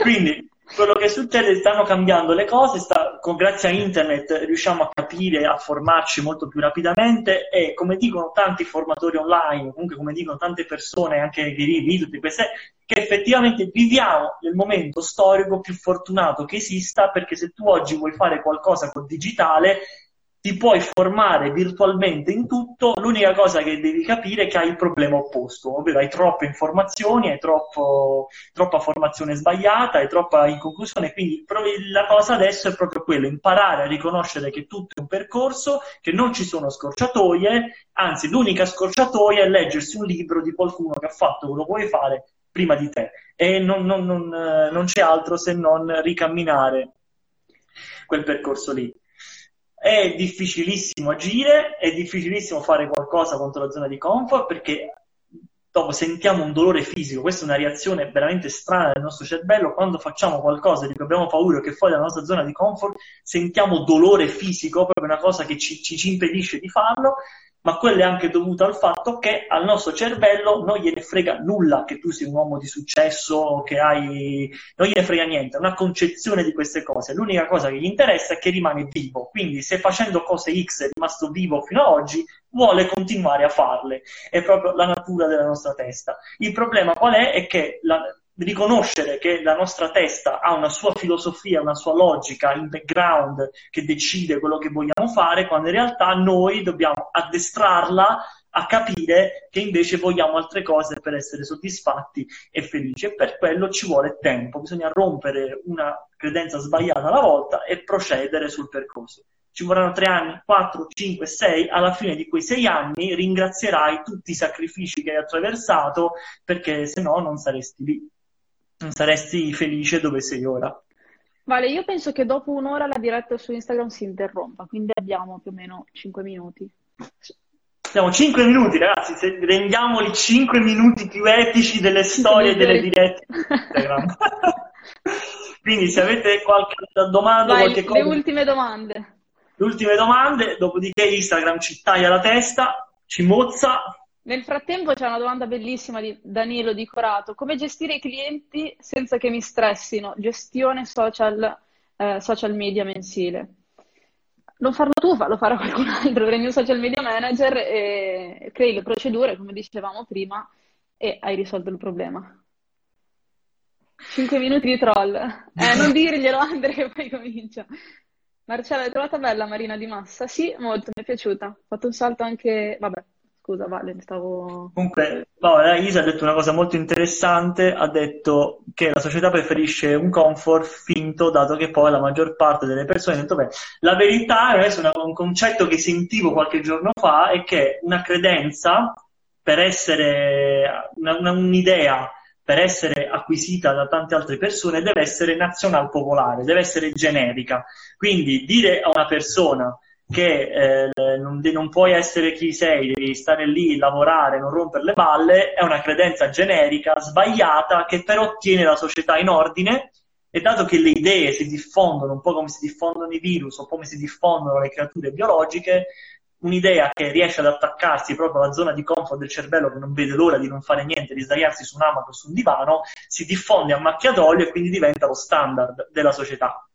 Quindi, quello che succede stanno cambiando le cose, sta, con, grazie a internet riusciamo a capire, a formarci molto più rapidamente e come dicono tanti formatori online, comunque come dicono tante persone, anche di tutte queste, che effettivamente viviamo nel momento storico più fortunato che esista perché se tu oggi vuoi fare qualcosa col digitale ti puoi formare virtualmente in tutto, l'unica cosa che devi capire è che hai il problema opposto, ovvero hai troppe informazioni, hai troppo, troppa formazione sbagliata, hai troppa inconclusione, quindi la cosa adesso è proprio quello, imparare a riconoscere che tutto è un percorso, che non ci sono scorciatoie, anzi l'unica scorciatoia è leggersi un libro di qualcuno che ha fatto quello che vuoi fare prima di te e non, non, non, non c'è altro se non ricamminare quel percorso lì. È difficilissimo agire, è difficilissimo fare qualcosa contro la zona di comfort perché dopo sentiamo un dolore fisico, questa è una reazione veramente strana del nostro cervello, quando facciamo qualcosa di cui abbiamo paura che fuori dalla nostra zona di comfort, sentiamo dolore fisico, proprio una cosa che ci, ci impedisce di farlo ma quello è anche dovuto al fatto che al nostro cervello non gliene frega nulla che tu sia un uomo di successo, che hai... non gliene frega niente, è una concezione di queste cose. L'unica cosa che gli interessa è che rimane vivo, quindi se facendo cose X è rimasto vivo fino ad oggi, vuole continuare a farle. È proprio la natura della nostra testa. Il problema qual è? È che la, riconoscere che la nostra testa ha una sua filosofia, una sua logica, il background che decide quello che vogliamo fare, quando in realtà noi dobbiamo addestrarla a capire che invece vogliamo altre cose per essere soddisfatti e felici. E per quello ci vuole tempo, bisogna rompere una credenza sbagliata alla volta e procedere sul percorso. Ci vorranno tre anni, quattro, cinque, sei, alla fine di quei sei anni ringrazierai tutti i sacrifici che hai attraversato perché se no non saresti lì non saresti felice dove sei ora. Vale, io penso che dopo un'ora la diretta su Instagram si interrompa, quindi abbiamo più o meno 5 minuti. Abbiamo 5 minuti, ragazzi, se rendiamoli 5 minuti più etici delle storie delle dirette Instagram. quindi se avete qualche domanda, Vai, qualche cosa... Le ultime domande. Le ultime domande, dopodiché Instagram ci taglia la testa, ci mozza, nel frattempo c'è una domanda bellissima di Danilo Di Corato. Come gestire i clienti senza che mi stressino? Gestione social, eh, social media mensile. Non farlo tu, fallo fare a qualcun altro. Prendi un social media manager e crei le procedure, come dicevamo prima, e hai risolto il problema. 5 minuti di troll. Eh, non dirglielo, Andre, che poi comincia. Marcella, l'hai trovata bella Marina Di Massa? Sì, molto, mi è piaciuta. Ho fatto un salto anche... Vabbè, Scusa, Vale, stavo... Comunque, no, Isa ha detto una cosa molto interessante, ha detto che la società preferisce un comfort finto, dato che poi la maggior parte delle persone ha detto, beh, la verità, è un concetto che sentivo qualche giorno fa, è che una credenza, per essere una, una, un'idea, per essere acquisita da tante altre persone, deve essere nazional popolare, deve essere generica. Quindi dire a una persona che eh, non, non, puoi essere chi sei, devi stare lì, lavorare, non rompere le balle, è una credenza generica, sbagliata, che però tiene la società in ordine e dato che le idee si diffondono un po' come si diffondono i virus o come si diffondono le creature biologiche, un'idea che riesce ad attaccarsi proprio alla zona di comfort del cervello che non vede l'ora di non fare niente, di sdraiarsi su un amaco o su un divano, si diffonde a macchia d'olio e quindi diventa lo standard della società.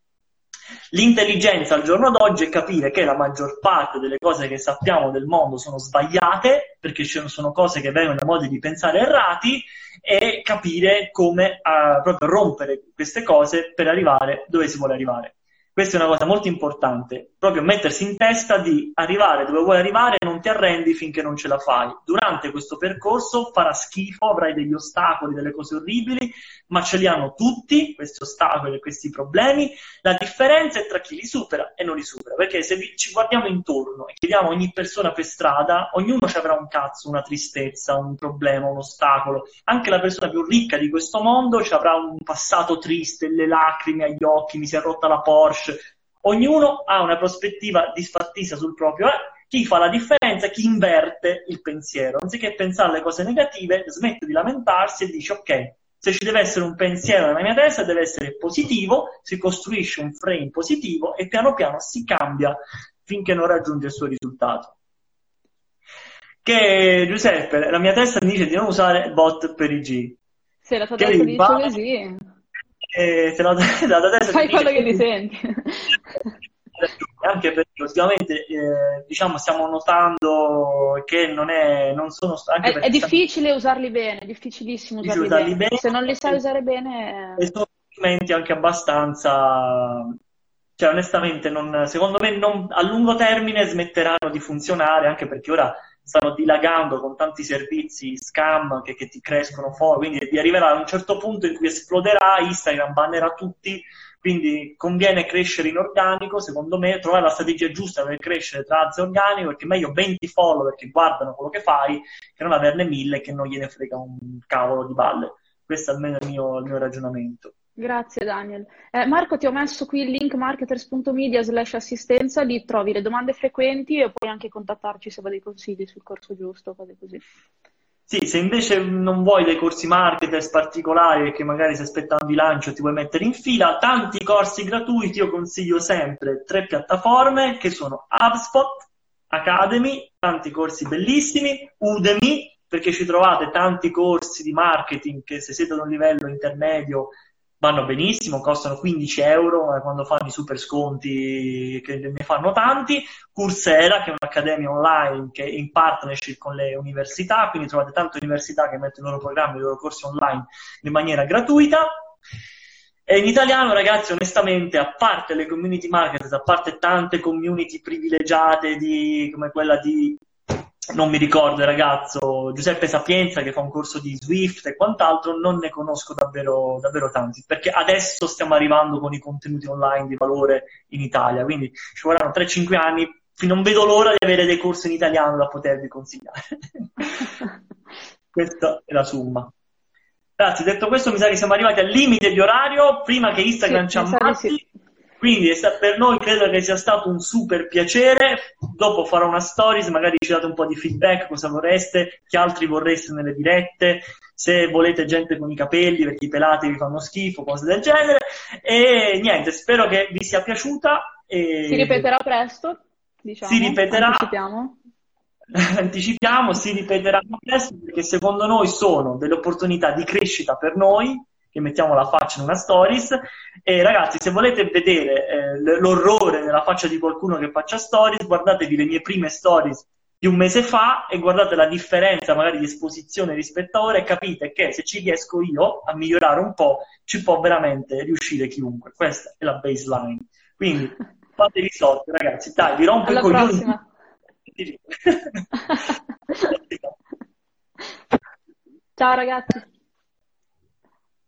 L'intelligenza al giorno d'oggi è capire che la maggior parte delle cose che sappiamo del mondo sono sbagliate, perché sono cose che vengono da modi di pensare errati, e capire come uh, proprio rompere queste cose per arrivare dove si vuole arrivare. Questa è una cosa molto importante, proprio mettersi in testa di arrivare dove vuoi arrivare e non ti arrendi finché non ce la fai. Durante questo percorso farà schifo, avrai degli ostacoli, delle cose orribili, ma ce li hanno tutti, questi ostacoli e questi problemi. La differenza è tra chi li supera e non li supera, perché se ci guardiamo intorno e chiediamo a ogni persona per strada, ognuno ci avrà un cazzo, una tristezza, un problema, un ostacolo. Anche la persona più ricca di questo mondo ci avrà un passato triste, le lacrime agli occhi, mi si è rotta la Porsche, Ognuno ha una prospettiva disfattista sul proprio, eh? chi fa la differenza, chi inverte il pensiero. Anziché pensare alle cose negative, smette di lamentarsi e dice ok, se ci deve essere un pensiero nella mia testa deve essere positivo, si costruisce un frame positivo e piano piano si cambia finché non raggiunge il suo risultato. Che Giuseppe, la mia testa dice di non usare bot per i G. Se la tua testa dice così e se la, la, la testa fai quello che ti senti anche perché ultimamente eh, diciamo stiamo notando che non è non sono anche è, è difficile stiamo... usarli bene è difficilissimo usarli, usarli bene. bene. se non li sai usare bene e sono strumenti anche abbastanza cioè onestamente non, secondo me non, a lungo termine smetteranno di funzionare anche perché ora stanno dilagando con tanti servizi scam che, che ti crescono fuori, quindi vi arriverà a un certo punto in cui esploderà, Instagram bannerà tutti, quindi conviene crescere in organico, secondo me, trovare la strategia giusta per crescere tra alze organico, perché è meglio 20 follower che guardano quello che fai, che non averne mille che non gliene frega un cavolo di balle. Questo è almeno il mio, il mio ragionamento. Grazie Daniel. Eh, Marco, ti ho messo qui il link marketers.media slash assistenza, lì trovi le domande frequenti e puoi anche contattarci se vuoi dei consigli sul corso giusto, cose così. Sì, se invece non vuoi dei corsi marketers particolari che magari stai aspettando di lancio ti vuoi mettere in fila, tanti corsi gratuiti, io consiglio sempre tre piattaforme che sono HubSpot, Academy, tanti corsi bellissimi, Udemy, perché ci trovate tanti corsi di marketing che se siete ad un livello intermedio vanno benissimo, costano 15 euro quando fanno i super sconti, che ne fanno tanti. Coursera, che è un'accademia online che è in partnership con le università, quindi trovate tante università che mettono i loro programmi, i loro corsi online in maniera gratuita. E in italiano, ragazzi, onestamente, a parte le community marketers, a parte tante community privilegiate di, come quella di non mi ricordo il ragazzo Giuseppe Sapienza che fa un corso di Swift e quant'altro, non ne conosco davvero, davvero tanti, perché adesso stiamo arrivando con i contenuti online di valore in Italia, quindi ci vorranno 3-5 anni, non vedo l'ora di avere dei corsi in italiano da potervi consigliare. Questa è la somma. Grazie, detto questo mi sa che siamo arrivati al limite di orario, prima che Instagram sì, ci ammazzi. Sì. Quindi per noi credo che sia stato un super piacere. Dopo farò una stories, magari ci date un po' di feedback, cosa vorreste, che altri vorreste nelle dirette, se volete gente con i capelli perché i pelati vi fanno schifo, cose del genere. E niente, spero che vi sia piaciuta. E... Si ripeterà presto, diciamo. Si ripeterà. Anticipiamo. Anticipiamo, si ripeterà presto perché secondo noi sono delle opportunità di crescita per noi che mettiamo la faccia in una stories. E ragazzi, se volete vedere eh, l'orrore nella faccia di qualcuno che faccia stories, guardatevi le mie prime stories di un mese fa e guardate la differenza magari di esposizione rispetto a ora e capite che se ci riesco io a migliorare un po', ci può veramente riuscire chiunque. Questa è la baseline. Quindi fatevi sorte, ragazzi. Dai, vi rompo Alla il coglione. Prossima. Ciao ragazzi.